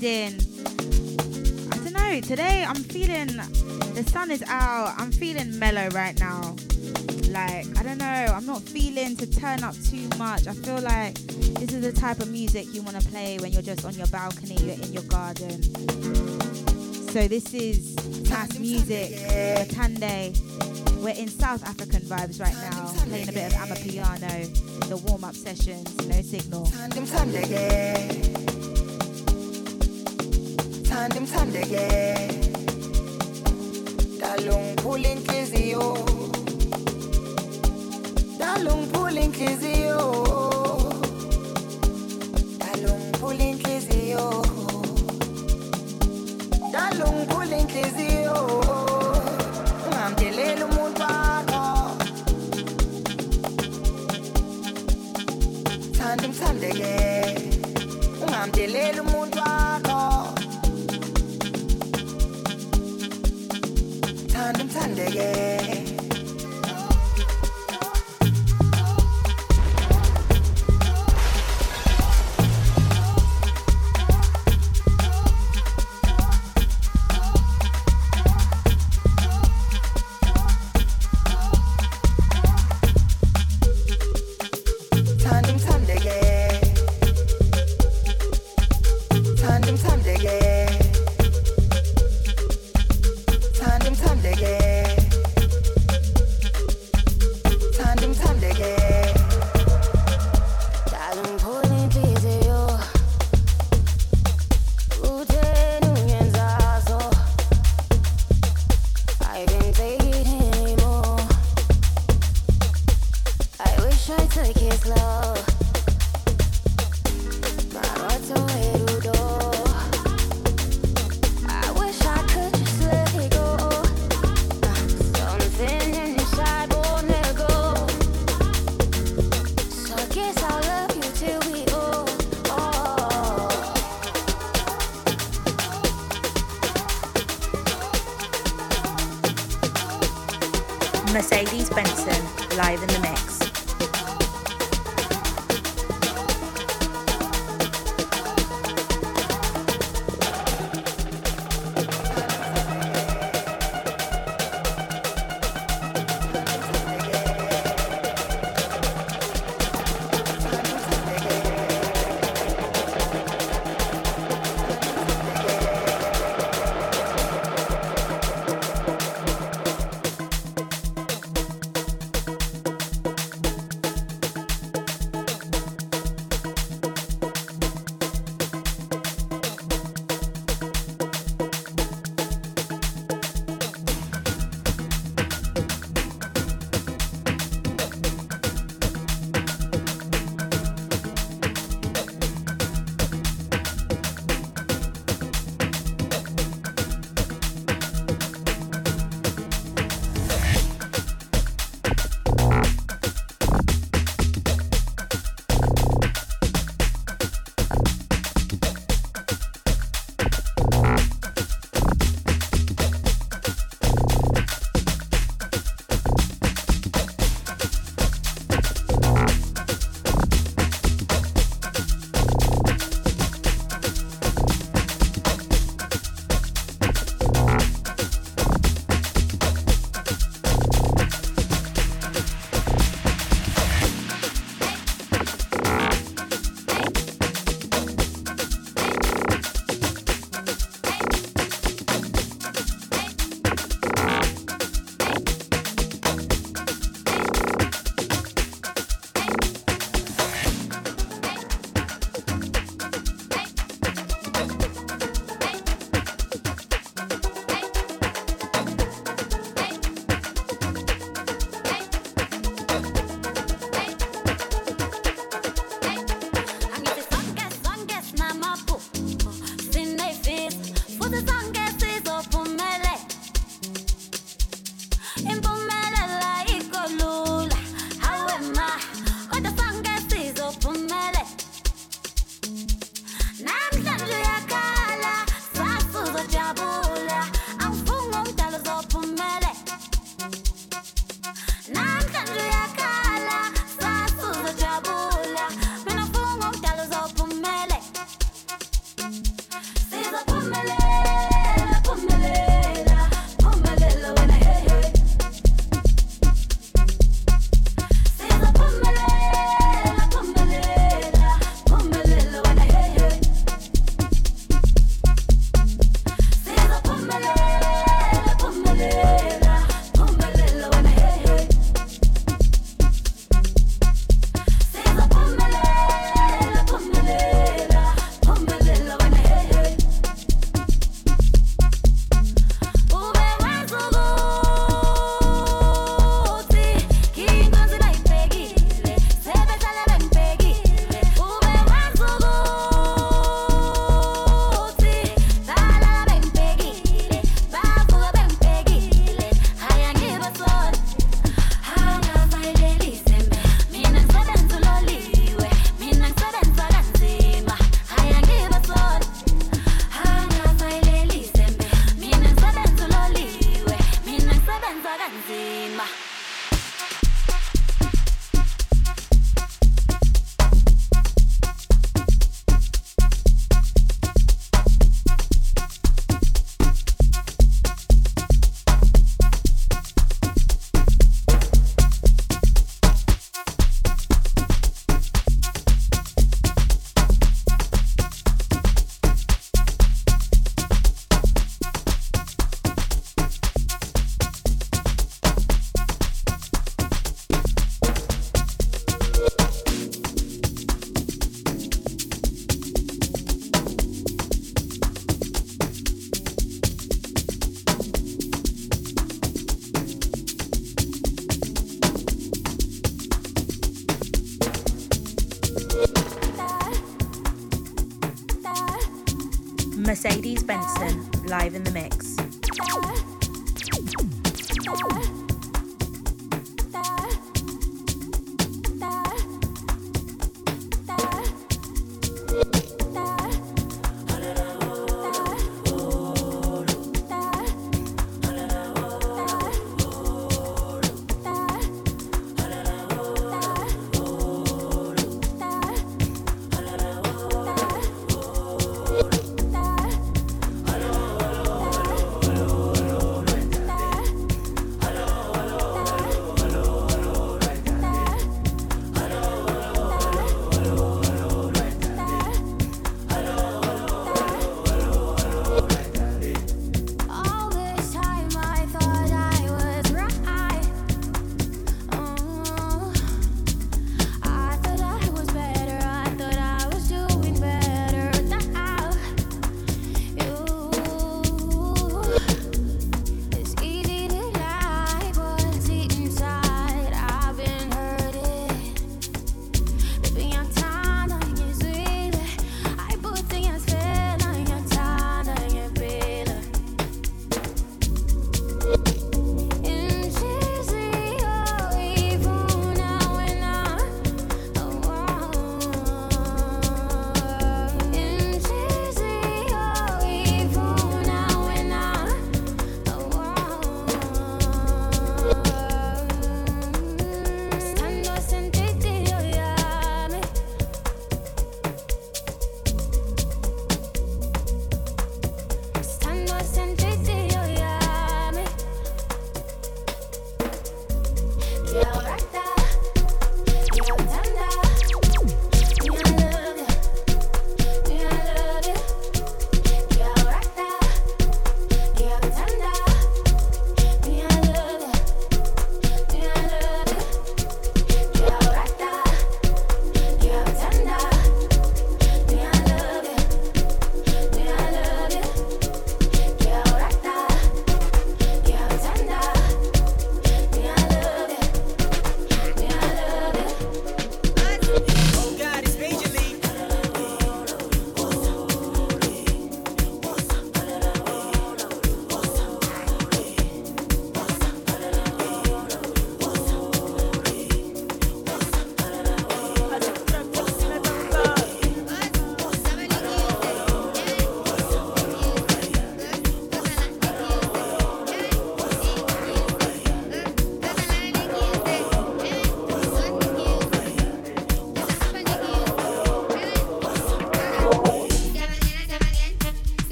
You've just tuned in, I don't know, today I'm feeling the sun is out, I'm feeling mellow right now. Like, I don't know, I'm not feeling to turn up too much. I feel like this is the type of music you want to play when you're just on your balcony, you're in your garden. So, this is Tas music, Matande. We're in South African vibes right now, playing a bit of Amapiano, the warm up sessions, no signal ndimthandeke. Dalungiphula intliziyo. Dalungiphula intliziyo.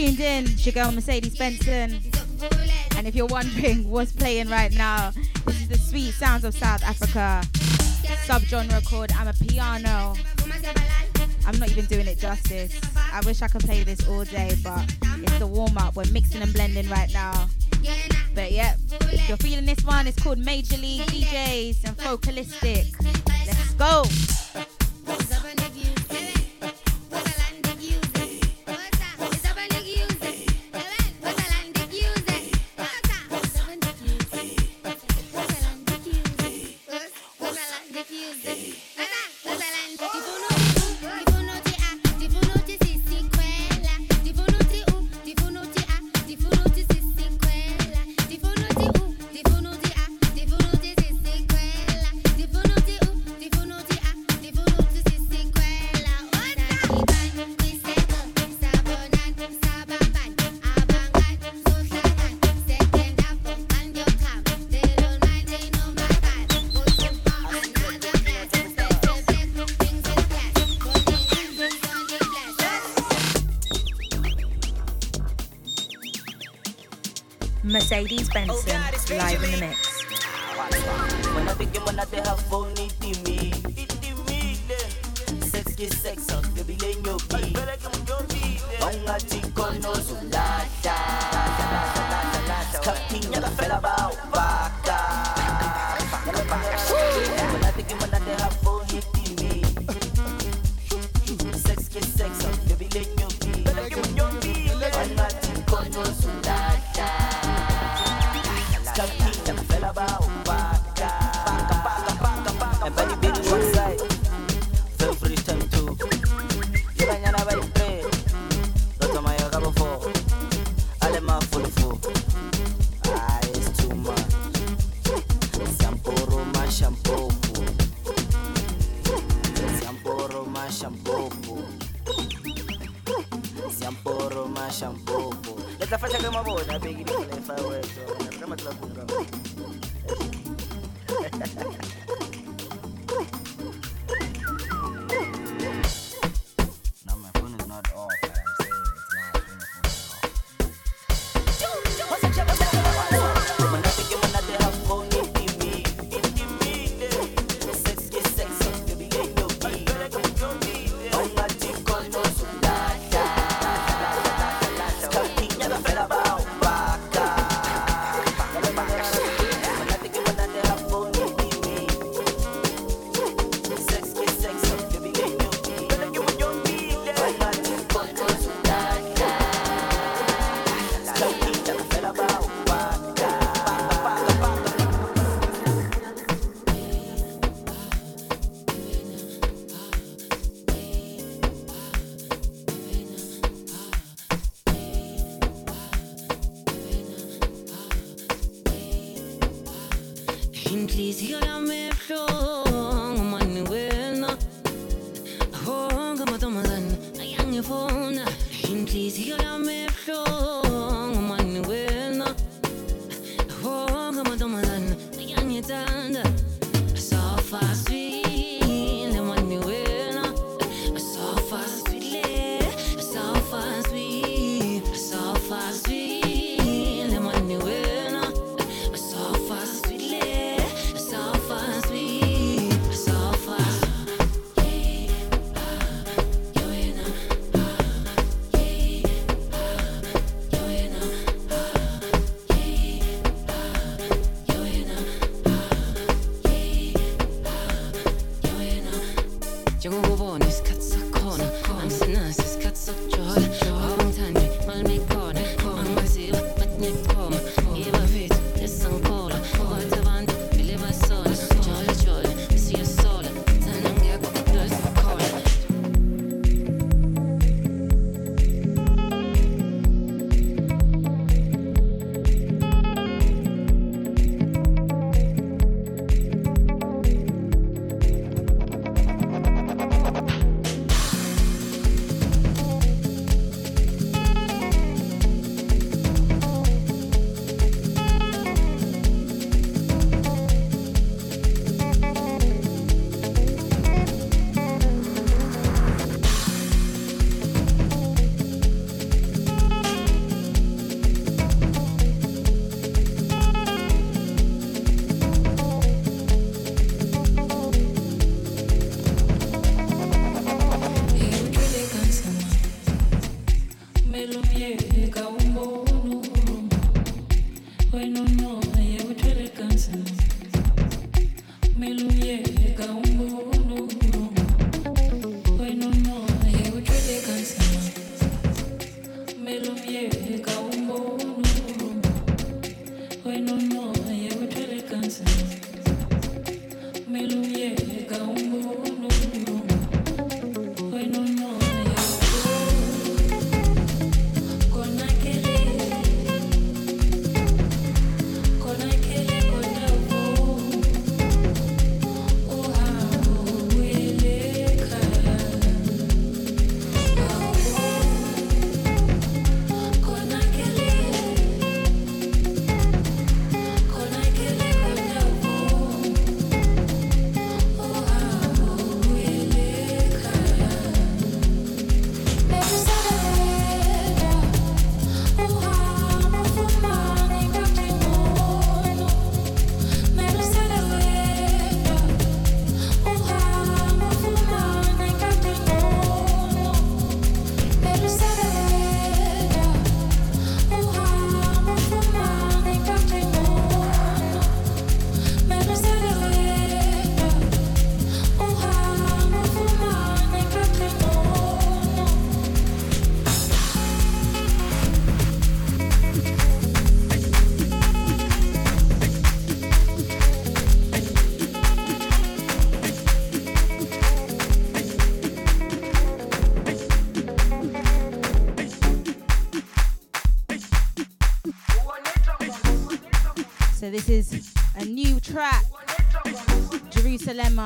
tuned in. It's your girl Mercedes Benson. And if you're wondering what's playing right now, this is the sweet sounds of South Africa. Subgenre called Amapiano. I'm not even doing it justice. I wish I could play this all day, but it's the warm up. We're mixing and blending right now. But yep, if you're feeling this one, it's called Major League DJz and Focalistic. Let's go.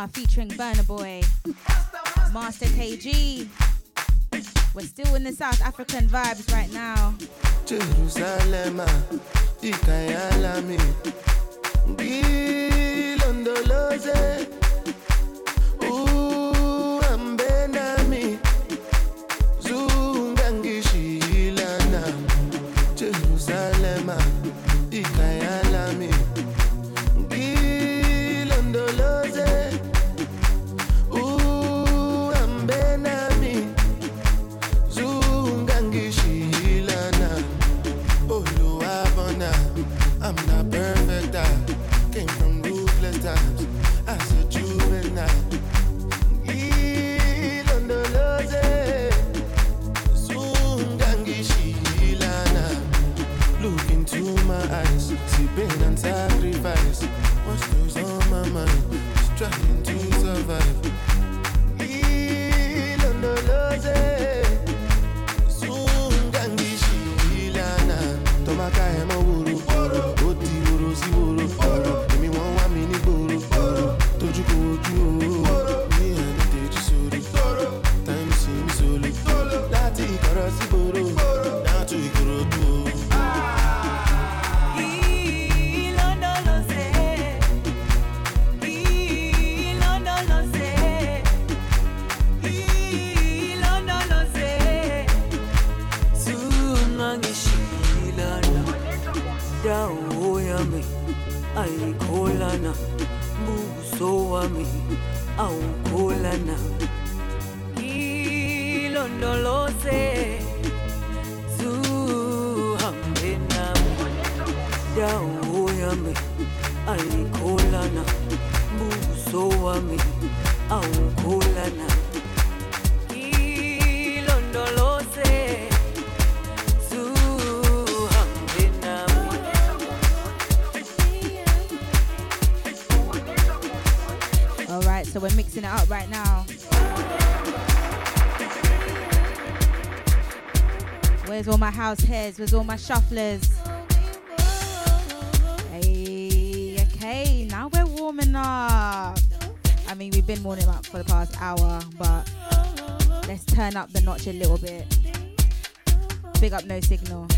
Featuring Burna Boy, Master KG. We're still in the South African vibes right now. Jerusalem, Where's all my house heads? Where's all my shufflers? Hey, okay, now we're warming up. I mean, we've been warming up for the past hour, but let's turn up the notch a little bit. Big up, no signal.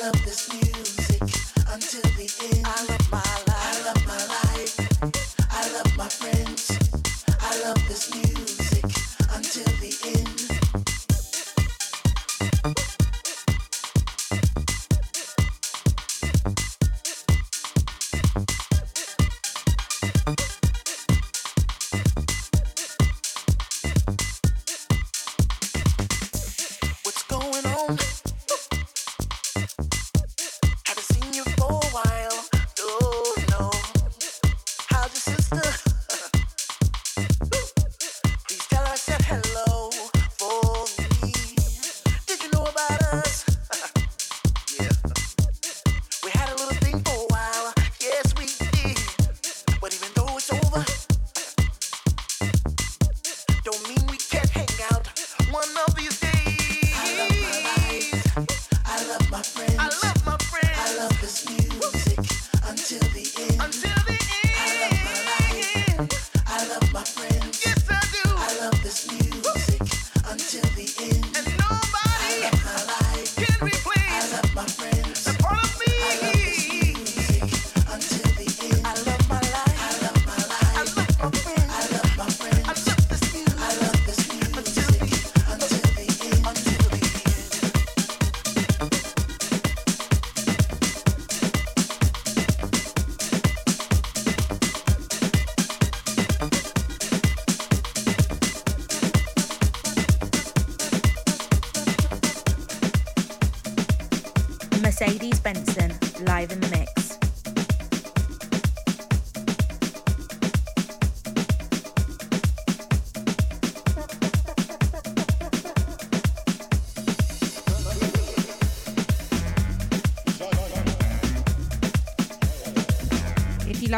love this music until the end. I love my life.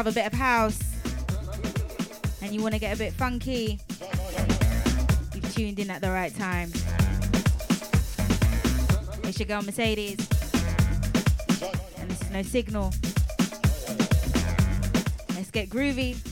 love a bit of house and you want to get a bit funky, you've tuned in at the right time. It's your girl Mercedes, and this is No Signal. Let's get groovy.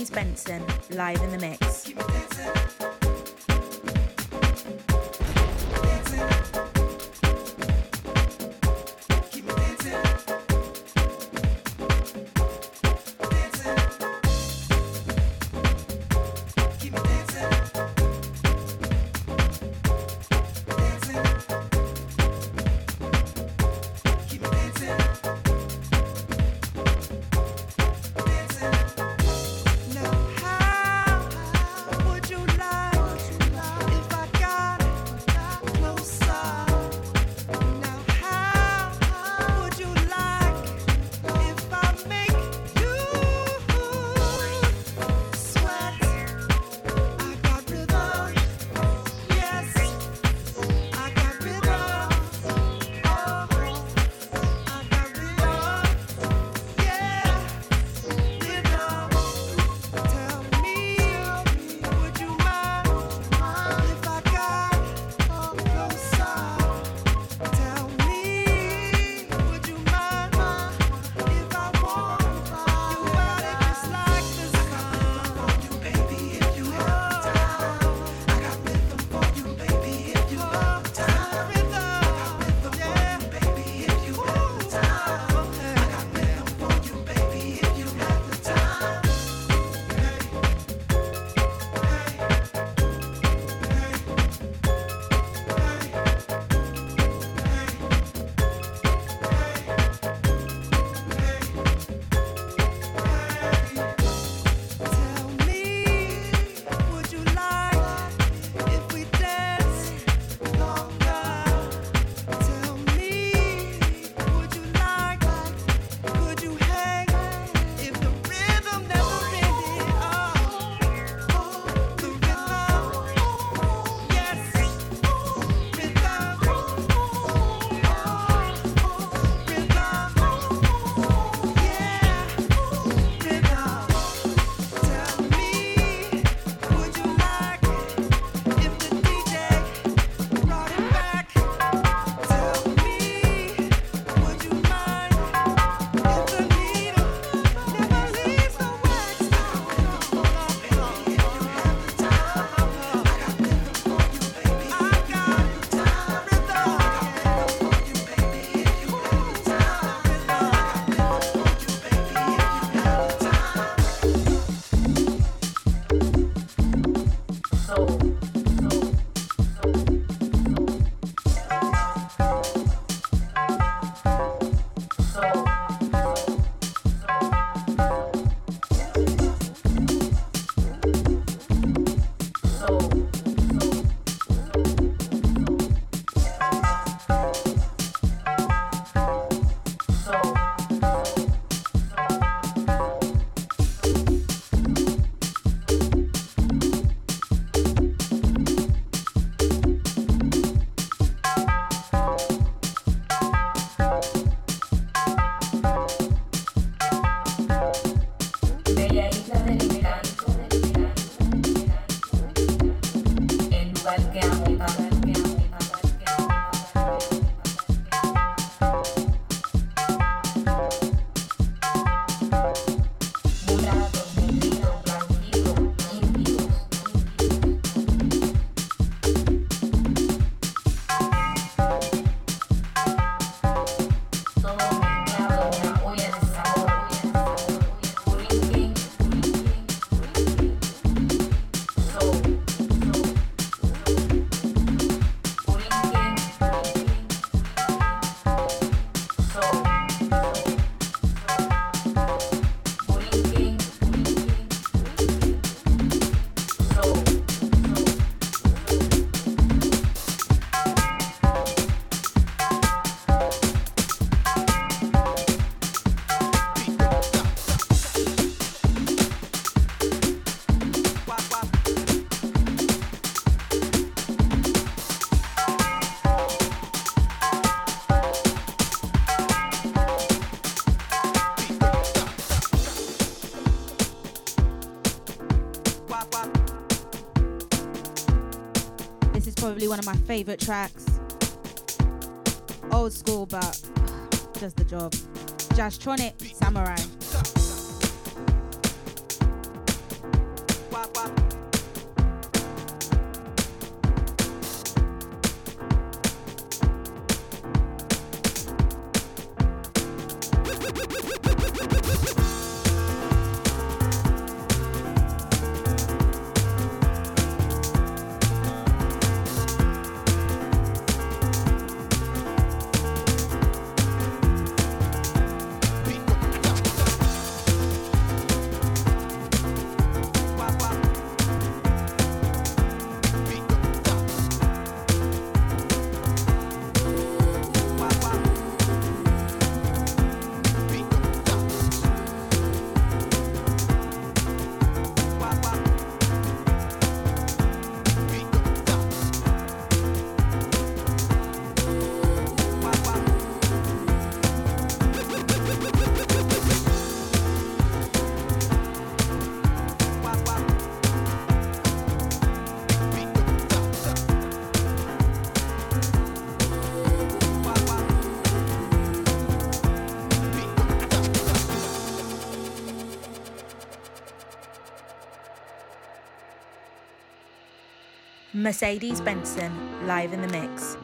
Louise Benson live in the mix. probably one of my favorite tracks. Old school, but does the job. Jazztronik Samurai. Mercedes Benson live in the mix.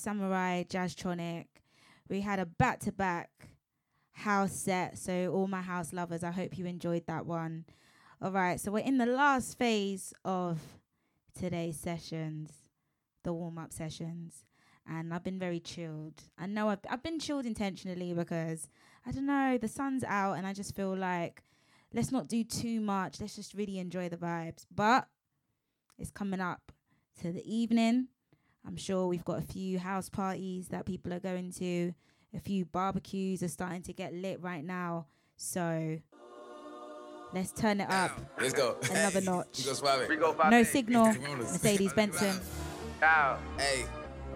Samurai Jazztronik. We had a back to back house set. So, all my house lovers, I hope you enjoyed that one. All right. So, we're in the last phase of today's sessions, the warm up sessions. And I've been very chilled. I know I've, I've been chilled intentionally because I don't know, the sun's out and I just feel like let's not do too much. Let's just really enjoy the vibes. But it's coming up to the evening. I'm sure we've got a few house parties that people are going to. A few barbecues are starting to get lit right now. So let's turn it up Let's go. another notch. We go suave. We No signal. Mercedes Benson. Hey,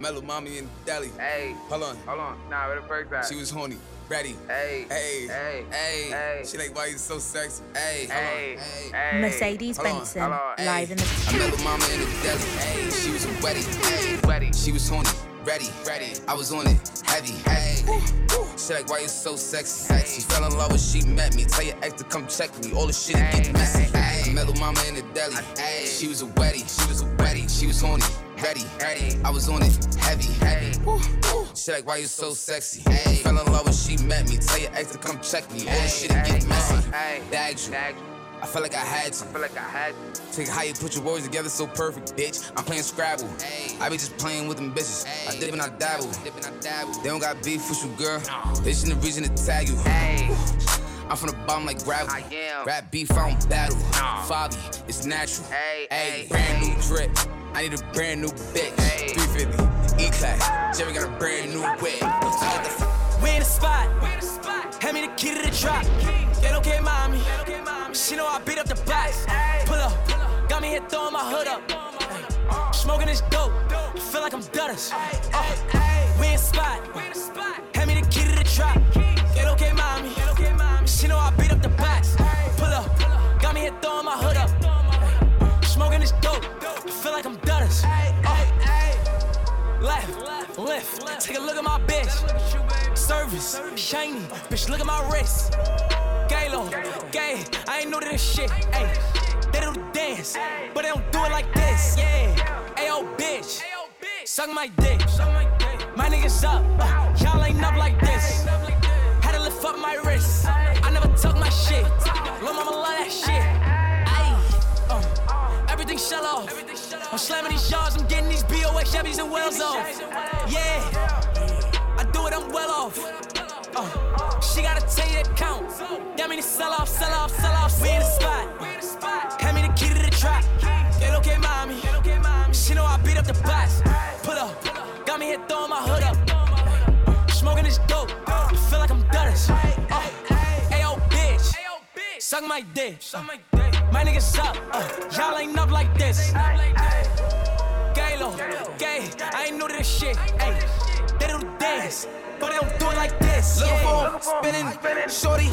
Mellow Mommy in Delhi. Hey. Hold on. Hold on. Nah, where the first at? She was horny. Ready. Hey. Hey. Hey. Hey. She like, why you so sexy? Hey. Hey. Hey. Mercedes Hold on, Benson hold on, live in the I met Lil Mama in the deli. Hey, she was a wedding. Hey, wedding. She was horny. Ready. Ready. I was on it. Heavy. Hey. She like, why you so sexy? Sexy. Fell in love when she met me. Tell your ex to come check me. All the shit and get messy. Hey. I met Lil Mama in the deli. Hey. She was a wedding. She was a wedding. She was horny. Ready. Ready. I was on it. Heavy. Heavy. She like, why you so sexy? Hey. Fell in love when she met me. Tell your ex to come check me. All the shit get messy. Bagged you. I felt like I had to. I feel like I had. Take how you put your words together so perfect, bitch. I'm playing Scrabble. I be just playing with them bitches. I dip and I dabble. They don't got beef with you, girl. They shouldn't reason to tag you. I'm from the bottom like gravel. I am. Rap beef, I don't battle. Fabi, it's natural. Hey, brand new drip. I need a brand new bitch. 350, E-class. Jerry got a brand new whip. We in the spot. We're the spot. Hand me the key to the drop. Get okay, mommy. She know I beat up the box. Pull up. Got me here throwing my hood up. Smoking this dope. Feel like I'm Dutters. Uh, we in the spot. Hand me the key to the drop. Get okay, mommy. She know I beat up the box. Pull up. Got me here throwing my hood up. Smoking this dope. Feel like I'm Dutters. Uh, left, lift. Take a look at my bitch. Service, shiny. Bitch, look at my wrist. Gay low, gay. I ain't new to this shit. Ay, they do the dance, but they don't do it like this. Yeah. Ayo, bitch. Suck my dick. My niggas up. uh, y'all ain't up like this. Had to lift up my wrist. I never tuck my shit. Lil' mama love that shit. Everything shell off. I'm slamming these yards, I'm getting these BOX Chevys and Wells off. Yeah, I do it, I'm well off. Uh, she gotta you that count. That mean to sell off, sell off, sell off. We in the spot. Hand me the key to the trap. Get okay, mommy. She know I beat up the box. Put up, got me here throwing my hood up. Feel like I'm Dutters. Uh, Ayo, bitch, suck my dick. My niggas up, uh, y'all ain't up like this. Galo, gay, I ain't new to this shit. Ay, they do the dance, but they don't do it like this. Looking Yeah. for spinning, shorty,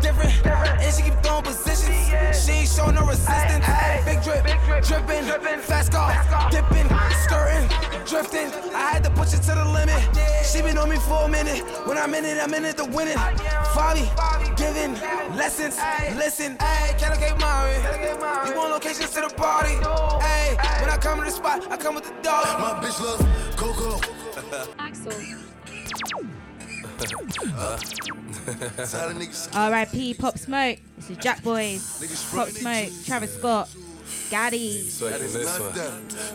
different, and she keep throwing positions. She ain't showing no resistance. Big drip, dripping, fast car, dipping, skirting, drifting. I had to push it to the limit. She been on me for a minute. When I'm in it, I'm in it to win it. Fabi, giving lessons, listen. Hey, can I get Mari? You want locations to the party? Hey, when I come to the spot, I come with the dog. My bitch love Coco. Axel. Uh, Tell the R.I.P. Pop Smoke. This is Jack Boys. Pop Smoke. Travis Scott. Gatti. That is not that.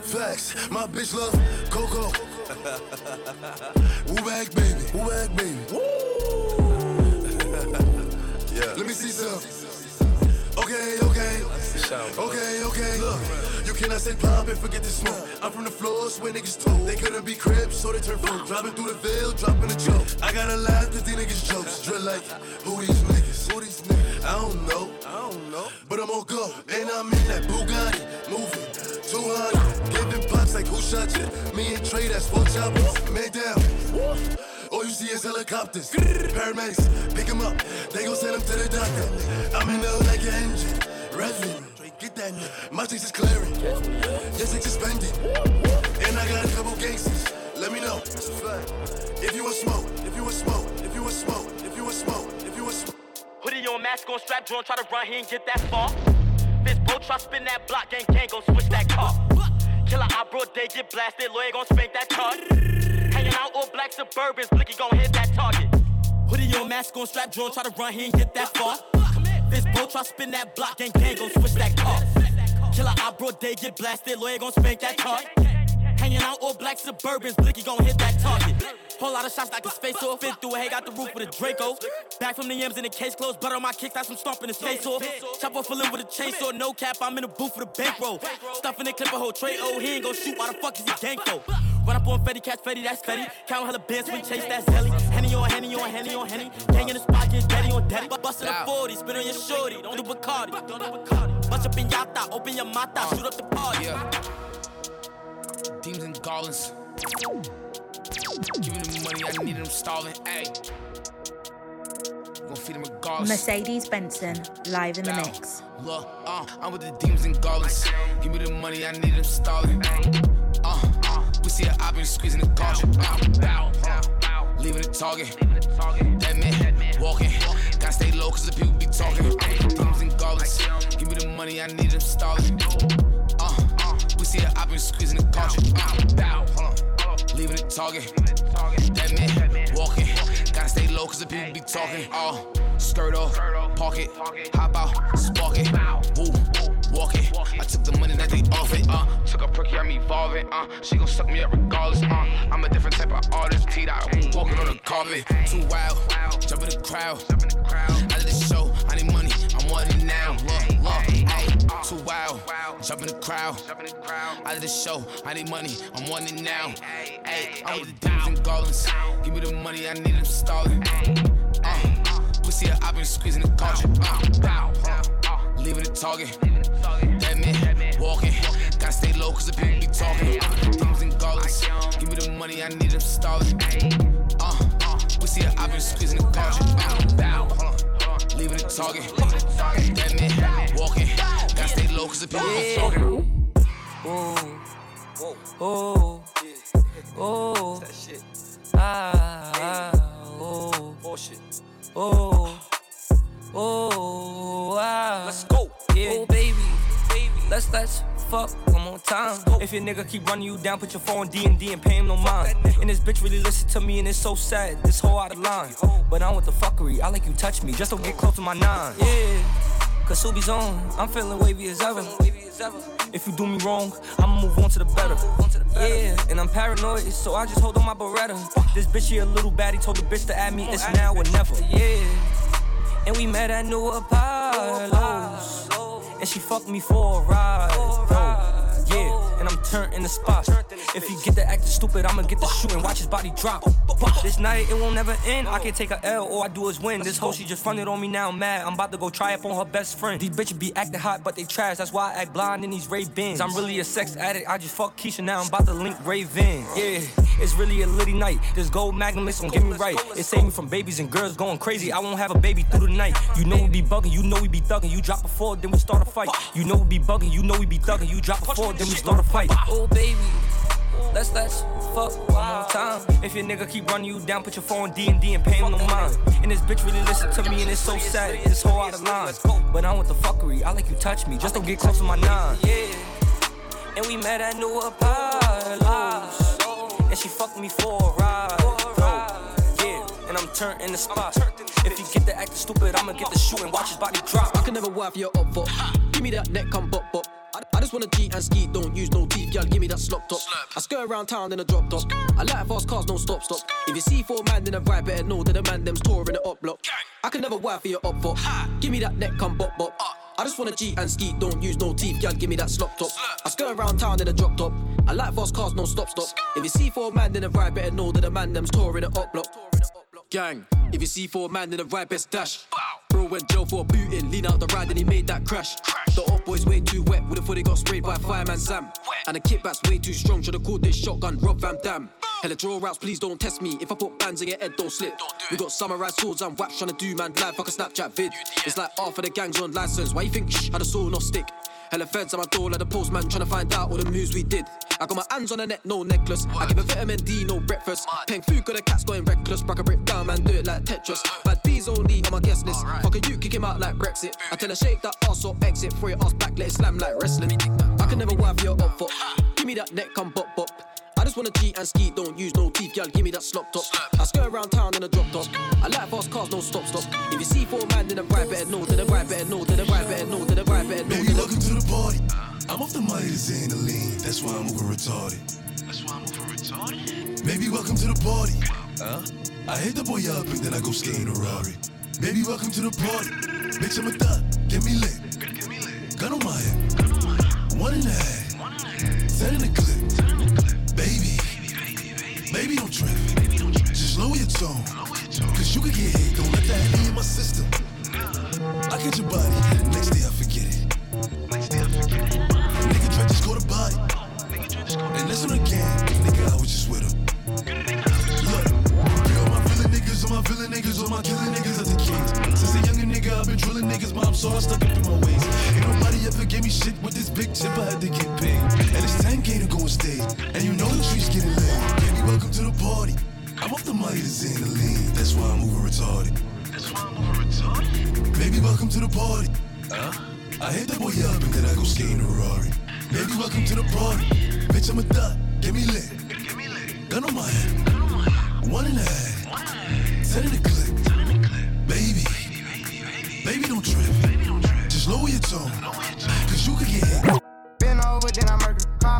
Facts. My bitch love Coco. Woo back, baby. Woo back, baby. yeah. Let me see some. Okay, okay. Okay, okay. Look, you cannot say pop and forget the smoke. I'm from the floors where niggas told. They couldn't be cribs, so they turn folk. Driving through the veil, dropping a joke. I gotta laugh cause these niggas jokes. Drill like, who these niggas? Who these niggas? I don't know. But I'm on go. And I'm in that Bugatti. Moving. 200. Giving pops like who shot you? Me and Trey, that's four choppers. Man down. All you see is helicopters. Paramedics, pick him up. They gon' send him to the doctor. I'm in the like an engine. Revving. Get that. My chase is clearing. Yes, it's suspended. And I got a couple gangsters. Let me know. If you want smoke, if you want smoke, if you want smoke, if you want smoke, Hoodie on, mask on, strap drawn, try to run, he ain't get that far. Fist boat, try spin that block, gang gang, gon' switch that car. Killer eye broad day, get blasted, lawyer gon' spank that card. Hanging out all black suburbans, blicky gon' hit that target. Hoodie on, mask on, strap drawn, try to run, he ain't get that far. Fist boat, try spin that block, gang gang, gon' switch that car. Killer eye broad day, get blasted, lawyer gon' spank that card. Hanging out all black suburbans, blicky gon' hit that target. Whole lot of shots like his face off. Fit through a hay, got the roof with a Draco. Back from the M's in the case closed. Butter on my kicks, that's some stomping his face off. Chop off a limb with a chainsaw. No cap, I'm in the booth with a bankroll. Stuffing the clip a whole tray. Oh, he ain't gon' shoot. Why the fuck is he gang though? Run up on Fetty, catch Fetty, that's Fetty. Count hella bands, we chase that Zelly. Henny on Henny on Henny on Henny. Gang in the spot, get daddy on daddy. Bustin' a 40, spin on your shorty. Don't do Bacardi. Don't do Bacardi. Bust up in Yata, open your mata, shoot up the party. Yeah. Demons and goblins. Giving them money, I need them stalling. Ayy. Gonna feed them regardless. Mercedes Benson. Live in the Bow. mix. Look, uh, I'm with the demons and goblins. Give me the money, I need them stalling. Uh, we see a op been squeezing the caution. Bow, bow, leaving the target. Dead man, walking. Gotta stay low, cause the people be talking. I'm with the demons and goblins. Give me the money, I need them stalling. See op been squeezing the caution. Bow, on. Leaving the target. That man, walking. Gotta stay low, cause the people be talking. Oh, skirt off, park it, hop out, spark it. Woo, walk it. I took the money that they offered. Uh, took a perky, I'm evolving. Uh, she gon' suck me up regardless. Uh, I'm a different type of artist. Teed out, walking on the carpet. Too wild, jump in the crowd. Out of the show, I need money. I'm wanting now. Look. Too wild, jump in the crowd. Out of the show, I need money. I'm wanting now. Ayy, I'm with the demons and goblins. Give me the money, I need them stalling. Uh, we see a op been squeezing the caution. Uh, leaving the target. Dead man, walking. Gotta stay low, cause the people be talking. Demons and goblins. Give me the money, I need them stalling. Uh, a op been squeezing the caution. Uh, leaving the target. Dead man, walking. Stay low, cause the people be talking. Ooh. Ooh. Ooh. Ah, ah, ooh. Ooh. Ooh. Ah. Let's go. Yeah. Oh, baby. Baby. Let's let's fuck one more time. If your nigga keep running you down, put your phone D and D and pay him no mind. And this bitch really listen to me and it's so sad. This whole out of line. But I'm with the fuckery. I like you touch me. Just don't get close to my nine. Yeah. Cause Subi's on. I'm feeling wavy as ever. If you do me wrong, I'ma move on to the better. Yeah, and I'm paranoid, so I just hold on my Beretta. This bitch here a little baddie, told the bitch to add me, it's now or never. Yeah, and we met at New Apollo's, and she fucked me for a ride. Bro. I'm turned in the spot. If he get the acting stupid, I'ma get the shooting. Watch his body drop. This night, it won't never end. I can take a L, all I do is win. This hoe, she just fronted on me now, I'm mad. I'm about to go try up on her best friend. These bitches be acting hot, but they trash. That's why I act blind in these Ray Bins. I'm really a sex addict. I just fuck Keisha now. I'm about to link Raven. Yeah, it's really a litty night. This gold magnum is gonna get me right. It saved me from babies and girls going crazy. I won't have a baby through the night. You know we be bugging, you know we be thugging. You drop a four, then we start a fight. You know we be bugging, you know we be thugging. You drop a four, then we start a fight. Oh baby. Let's let's fuck one more time. If your nigga keep running you down, put your phone D and D and pay him no mind. And this bitch really listen to me, and it's so sad. This whole out of line. But I want the fuckery. I like you touch me, just don't get close to my nine. Yeah. And we met at New Apollo's. And she fucked me for a ride. Yeah. And I'm turned in the spot. If you get the acting stupid, I'ma get the shoe and Watch his body drop. I can never wife you up for. Give me that neck, come bop bop. I, just wanna G and ski, don't use no teeth, girl. Give me that slop top. I skirt around town in a drop top. I like fast cars, no stop stop. If you see four man in a ride, better know that the man them's touring the up block. I can never wife you up for. Ha! Give me that neck, come bop bop. I just wanna G and ski, don't use no teeth, girl. Give me that slop top. I skirt around town in a drop top. I like fast cars, no stop stop. If you see four man in a ride, better know that the man them's touring the up block. Gang, if you see four man in a ride, best dash. Bro went jail for a booting, lean out the ride and he made that crash. The up boy's way too wet, would've thought he got sprayed by fireman Sam. And the kickback's way too strong, should've called this shotgun Rob Van Dam. Hella draw routes, please don't test me. If I put bands in your head, don't slip. We got samurai swords and wax trying to do man live, fuck a Snapchat vid. It's like half of the gang's on license. Why you think shh, had a saw no stick? Hella feds at my door like the postman trying to find out all the moves we did. I got my hands on the neck, no necklace. I give a vitamin D, no breakfast. Paying food, got the cats going reckless. Brack a brick down, man, do it like Tetris. Bad B's only on my guest list. Fuck a you, kick him out like Brexit. I tell her shake that ass or exit. Throw your ass back, let it slam like wrestling. I can never wipe your up for. Give me that neck, come bop bop. I just wanna cheat and ski, don't use no teeth, girl. Give me that slop top. I skirt around town in a drop top. I like fast cars, no stop stop. If you see four man in a ride, better know, then the ride better know, then the ride better know, then the ride better know. Baby, welcome to the party. I'm off the money to Xanaline, that's why I'm moving retarded. That's why I'm moving retarded. Baby, welcome to the party. Huh? I hit the boy up and then I go skating a Rari. Baby, welcome to the party. Bitch, I'm a thot, get me lit. Gun on my hip. One and a half. Ten in the clip. Baby, baby, don't trip. Just lower your tone. Cause you can get hit, don't let that be in my system. I get your body, next day I forget it. Next day I forget it. Nigga try to score the body. And listen again, nigga, I was just with him. Look, you all my villain niggas, all my villain niggas, all my killing niggas as a kid. Since a younger nigga, I've been drilling niggas, mom, so I stuck up in my ways. Ain't nobody ever gave me shit with this big chip, I had to get paid. And it's 10k to go on stage, and you know the streets getting laid. Baby, welcome to the party. I'm off the money to Xanaline, that's why I'm moving retarded. That's why I'm over retarded. Baby, welcome to the party. Huh? I hit the boy up and then I go skating a Rari. Baby, welcome to the party. Bitch, I'm a thot, get me lit. Gun on my head. One and a half. Ten in the clip. Don't trip. Just lower your tone. Cause you could get hit.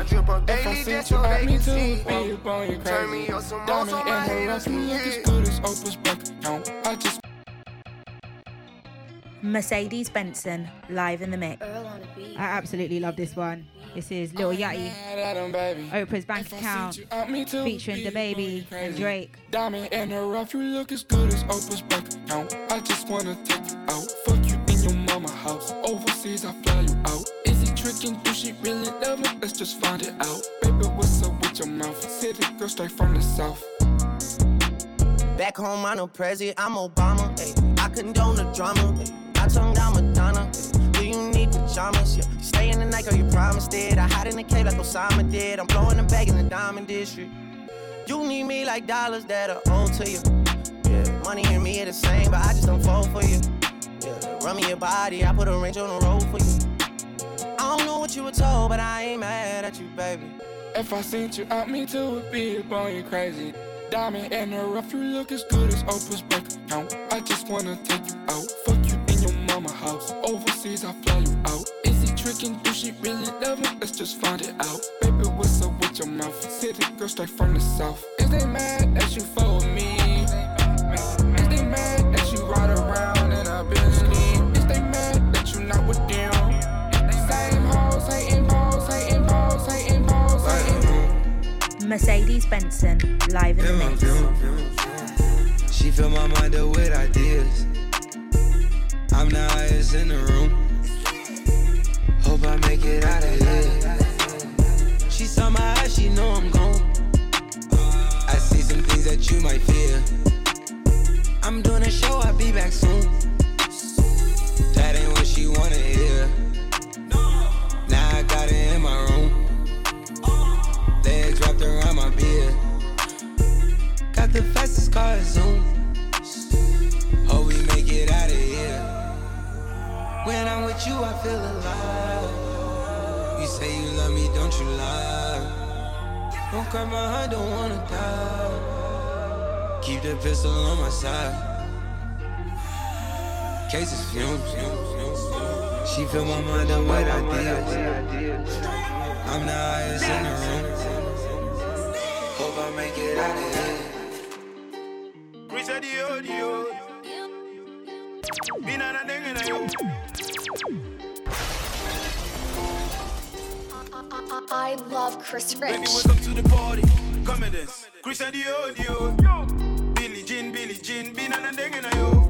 I ain't mad at him, Post baby. my drip up If I daily, just so I they can see. Be up you crazy. Turn me up some more, so my haters can me as good as Oprah's bank account. I just Mercedes Benson live in the mix. I absolutely love this one. This is Lil Yachty, Oprah's bank account, featuring DaBaby and Drake. Diamond in her rough, you look as good as Oprah's bank account. I just wanna take you out, fuck you in your mama house. Overseas, I fly you out. Is he tricking? Do she really love me? Let's just find it out. Baby, what's up with your mouth? City girl straight from the south. Back home, I'm no president, I'm Obama. Ay. I condone the drama. Ay. I tongue down Madonna. Ay. Do you need pajamas? Yeah. You stay in the night, girl, you promised it. I hide in the cave like Osama did. I'm blowing the bag in the diamond district. You need me like dollars that are owed to you. Yeah, money and me are the same, but I just don't fall for you. Yeah, run me your body, I put a range on the road for you. I don't know what you were told, but I ain't mad at you, baby. If I sent you out, me too would be you crazy. Diamond in the rough, you look as good as Oprah's bank account. I just wanna take you out, fuck you in your mama house. Overseas, I fly you out. Is he tricking? Do she really love me? Let's just find it out. Baby, what's up with your mouth? City girl straight from the south. Is they mad that you with me? Mercedes Benson, live in the mix. She fill my mind up with ideas. I'm the highest in the room. Hope I make it out of here. She saw my eyes, she know I'm gone. I see some things that you might fear. I'm doing a show, I'll be back soon. That ain't what she wanna hear. Car Zoom. Oh, Hope we make it out of here. When I'm with you, I feel alive. You say you love me, don't you lie? Don't cry my heart, don't wanna die. Keep the pistol on my side. Cases fumes. She fill my mind up with ideas. I'm the highest in the room. Hope I make it out of here. I love Chris Baby, Rich. welcome to the party. Come and dance. Chris Dio Dio. Billy Jean, Billy Jean, Binana dengena yo.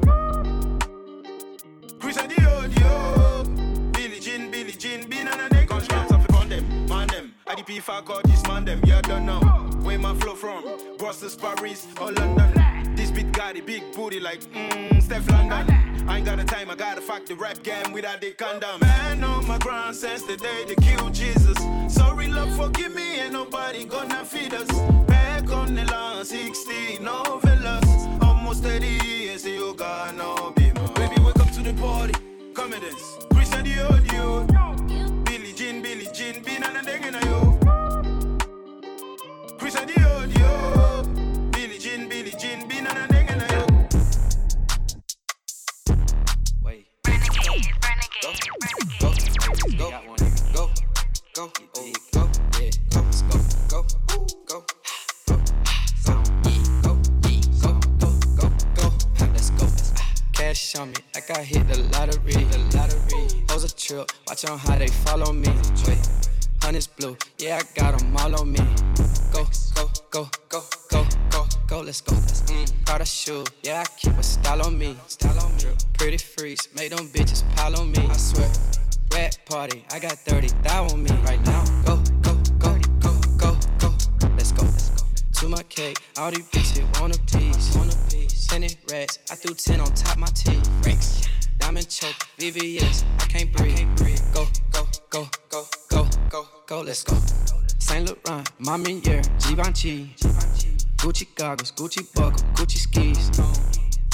Chris Dio Dio. Billy Jean, Billy Jean, Binana dengena yo. Conscience of upon them, man them. IDP fuck all this man them. You don't know where my flow from. Brussels, Paris, or London. This beat got a big booty like mmm, Steflon Don. I ain't got the time, I gotta fuck the rap game without the condom. Man on my ground since the day they killed Jesus. Sorry, love, forgive me, ain't nobody gonna feed us. Back on the line, 16 novellas. Almost 30 years, you got no be Baby, welcome to the party. Come and dance. Christian Dio Billy Jean, Billy Jean, Binana Dengena yo. Christian Dio Billy go, oh, go, yeah, go, go, go, go, go, go, go, go, go, go, go, go, go, let's go. Cash on me, like I hit the lottery, the lottery. Hoes a trip, watch on how they follow me. Wait, honey's blue, yeah, I got them all on me. Go, go, go, go, go, go, go, let's go. Mm, Prada shoe, yeah, I keep a style on me. Style on me. Pretty freaks, make them bitches pile on me. I swear Red party, I got 30 thou on me right now. Go, go, go, go, go, go. Let's go, let's go. To my cake, all these bitches want a piece. Want a piece. 10 it racks, I threw 10 on top my teeth. Racks. Diamond choke, VVS, I can't breathe. Go, go, go, go, go, go, go, let's go. Saint Laurent, Mommy Year, Givenchy. Gucci goggles, Gucci buckle, Gucci skis.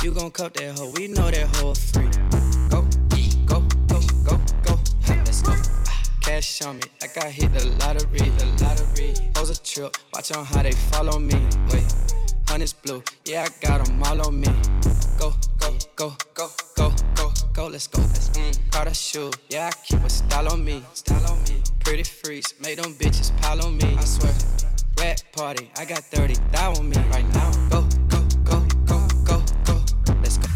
You gon' cut that hoe, we know that hoe free. Cash on me, like I hit the lottery, the lottery. Hoes a trip, watch on how they follow me. Wait, honey's blue, yeah, I got 'em all on me. Go, go, go, go, go, go, go, let's go. Let's mm, Prada shoe, yeah, I keep a style on me, style on me. Pretty freaks, make them bitches pile on me. I swear, red party, I got 30 thou on me right now. Go, go, go, go, go, go, let's go.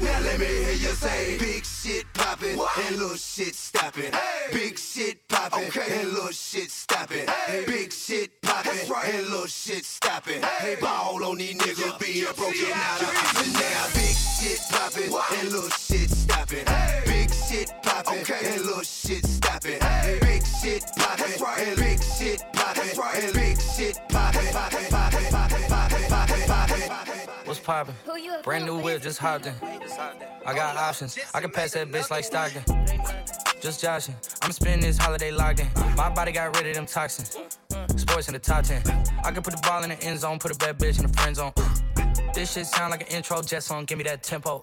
Now let me hear you say big shit poppin' and little shit stoppin'. Big shit poppin' and little shit stoppin'. Big shit poppin' and little shit stoppin'. Ball on these niggas being broken out of and now. Big shit poppin' and little shit stoppin'. Big shit poppin' and little shit stoppin'. Big shit poppin' and big shit poppin' and big shit poppin'. poppin', poppin'. Brand new whip, just hopped in. I got options. I can pass that bitch like Stockton. Just joshing. I'm spending this holiday locked in. My body got rid of them toxins. Sports in the top 10. I can put the ball in the end zone, put a bad bitch in the friend zone. This shit sound like an intro jet song, give me that tempo.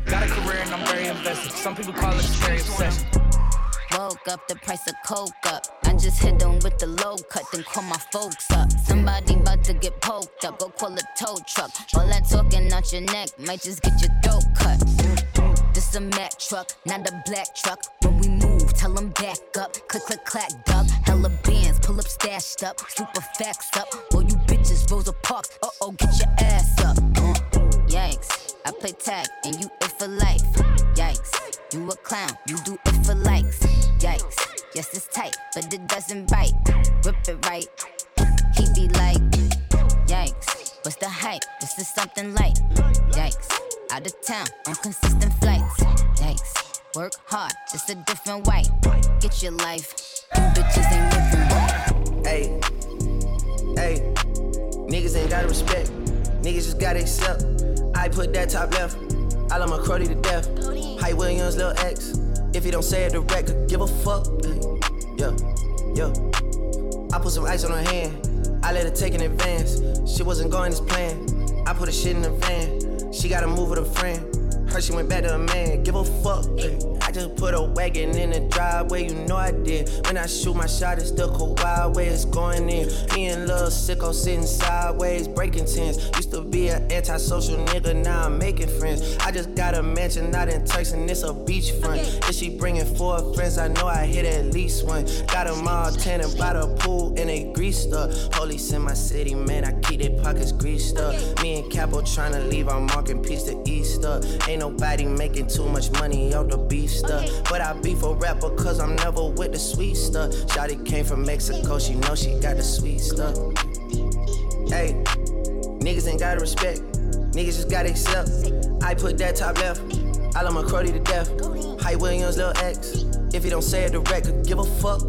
Got a career and I'm very invested. Some people call it a scary obsession. Woke up, the price of coke up. I just hit them with the low cut, then call my folks up. Somebody about to get poked up, go call a tow truck. All that talking out your neck might just get your throat cut. This a Mack truck, not a black truck. When we move, tell them back up. Click, click, clack, dub. Hella bands, pull up stashed up. Super facts up. All you bitches, Rosa Parks. Uh oh, get your ass up. Uh, Yikes, I play tag and you it for life. Yikes, you a clown, you do it for likes. Yikes, yes it's tight, but it doesn't bite. Rip it right, he be like, yikes, what's the hype? This is something light. Yikes, out of town on consistent flights. Yikes, work hard, just a different white. Get your life, you bitches ain't living right. Hey, hey, niggas ain't gotta respect. Niggas just gotta accept. I put that top left. I love my cruddy to death. Hype Williams, Lil X. If he don't say it direct, give a fuck. Yeah, yeah. I put some ice on her hand. I let her take in advance. She wasn't going as planned. I put a shit in the van. She gotta move with a friend. Heard she went back to a man. Give a fuck. I just put a wagon in the driveway. You know I did. When I shoot my shot, it's the wild way it's going in. Me and Lil Sicko sitting sideways, breaking tens. Used to be an antisocial nigga, now I'm making friends. I just got a mansion out in Turks and it's a beachfront. If she bringing four friends, I know I hit at least one. Got them all tanning by the pool and they greased up. Police in my city, man, I keep their pockets greased up. Me and Capo trying to leave our marking piece to Easter. Ain't nobody making too much money off the beef stuff. But I be for rapper cause I'm never with the sweet stuff. Shotty came from Mexico, she know she got the sweet stuff. Hey, niggas ain't gotta respect. Niggas just gotta accept. I put that top left. I love my cruddy to death. Hype Williams, Lil X. If he don't say it direct, could give a fuck.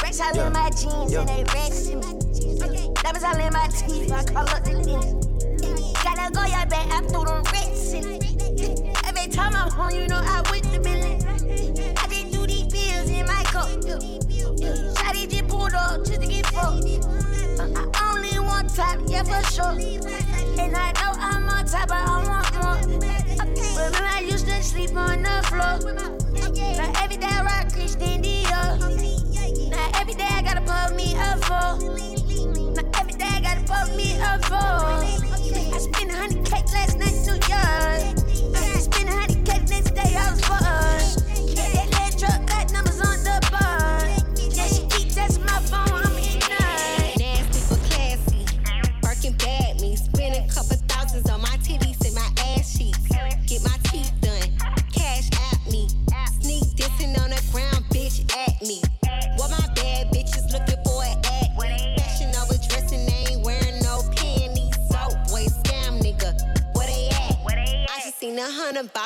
Racks all Yeah. in my jeans Yeah. and they racks in my Diamonds all in my teeth, I call up the lens. Gotta go, y'all back, I threw them racks in time I'm home, you know I with the million. I just do these bills in my cup. Shotty just pulled up just to get fucked. I only want top, yeah, for sure. And I know I'm on top, but I want more. Remember, I used to sleep on the floor. Now every day I rock Christian Dior. Now every day I gotta put me up for. Now every day I gotta put me up for. I spent a hundred cake last night to yours. I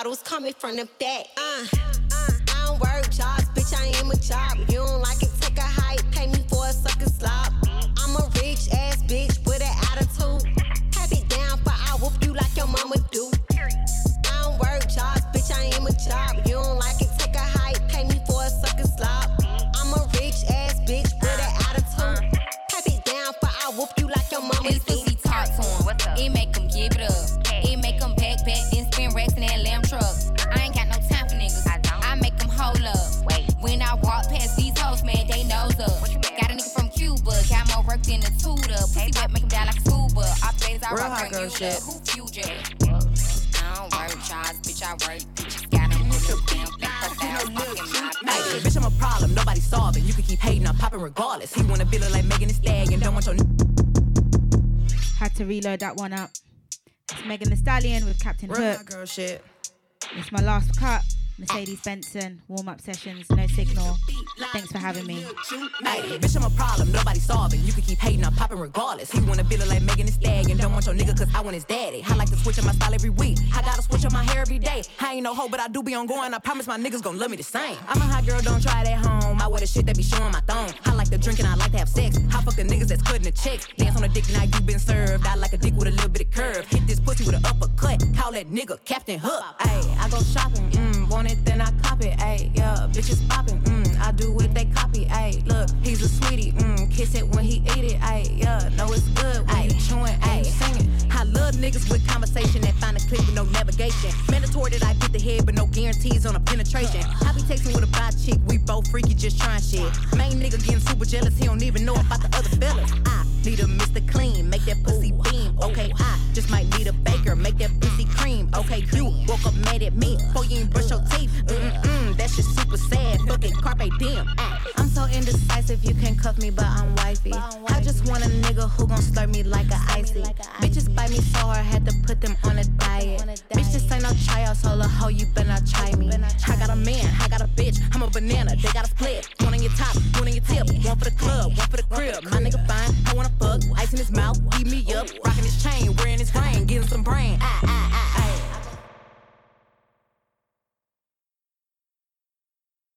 bottles coming from the back. Uh, I don't work jobs, bitch, I am a job. You don't like it, shit. I don't work jobs, bitch, I work. Bitches got them with the damn back, fucking my Hey, bitch, I'm a problem, nobody solving. You can keep hating, I'm popping regardless. He wanna be look like Megan Thee Stallion, don't want your Had to reload that one up. It's Megan Thee Stallion with Captain Real Hook. hot girl shit. It's my last cut. Mercedes Benson, warm up sessions, no signal. Thanks for having me. Hey, bitch, I'm a problem, nobody solving. You can keep hating, I'm popping regardless. He wanna be look like Megan Thee Stallion, don't want your nigga cause I want his daddy. I like to switch up my style every week. I gotta switch up my hair every day. I ain't no hoe, but I do be on going. I promise my niggas gon' love me the same. I'm a hot girl, don't try it at home. I wear the shit that be showing my thong. I like to drink and I like to have sex. I fuck the niggas that's cutting the checks. Dance on a dick, now you been served. I like a dick with a little bit of curve. Hit this pussy with an uppercut. Call that nigga Captain Hook. Ayy, I go shopping, mm, want it, then I cop it. Ayy, yeah, bitches popping, mm, I do what they copy. Ayy, look, he's a sweetie, mm, kiss it when he eat it. Ayy, yeah, know it's good when you chewing, ayy, singing. I love niggas with conversation that find a clip with no navigation. Mandatory that I get the head, but no guarantees on a penetration. I be texting with a bi chick, we both freaky, just trying shit. Main nigga getting super jealous, he don't even know about the other fellas. I need a Mr. Clean, make that pussy beam. Okay, I just might need a baker, make that pussy cream. Okay, you woke up mad at me, before you ain't brush your teeth. Mm-mm, that shit super sad, fucking carpe diem. Ah, I'm so indecisive, you can cuff me, but I'm wifey. I just want a nigga who gon' slurp me like a icy. Bitches bite me so hard, had to put them on a diet. Bitch, this ain't no tryout, so little hoe, you better not try me. I got a man, I got a bitch, I'm a banana, they got a split. One on your top, one on your tip, one for the club, one for the crib. My nigga fine, I wanna fuck, ice in his mouth, eat me up, rocking his chain, wearing his ring, getting some brain. Ah, ah, ah, ah.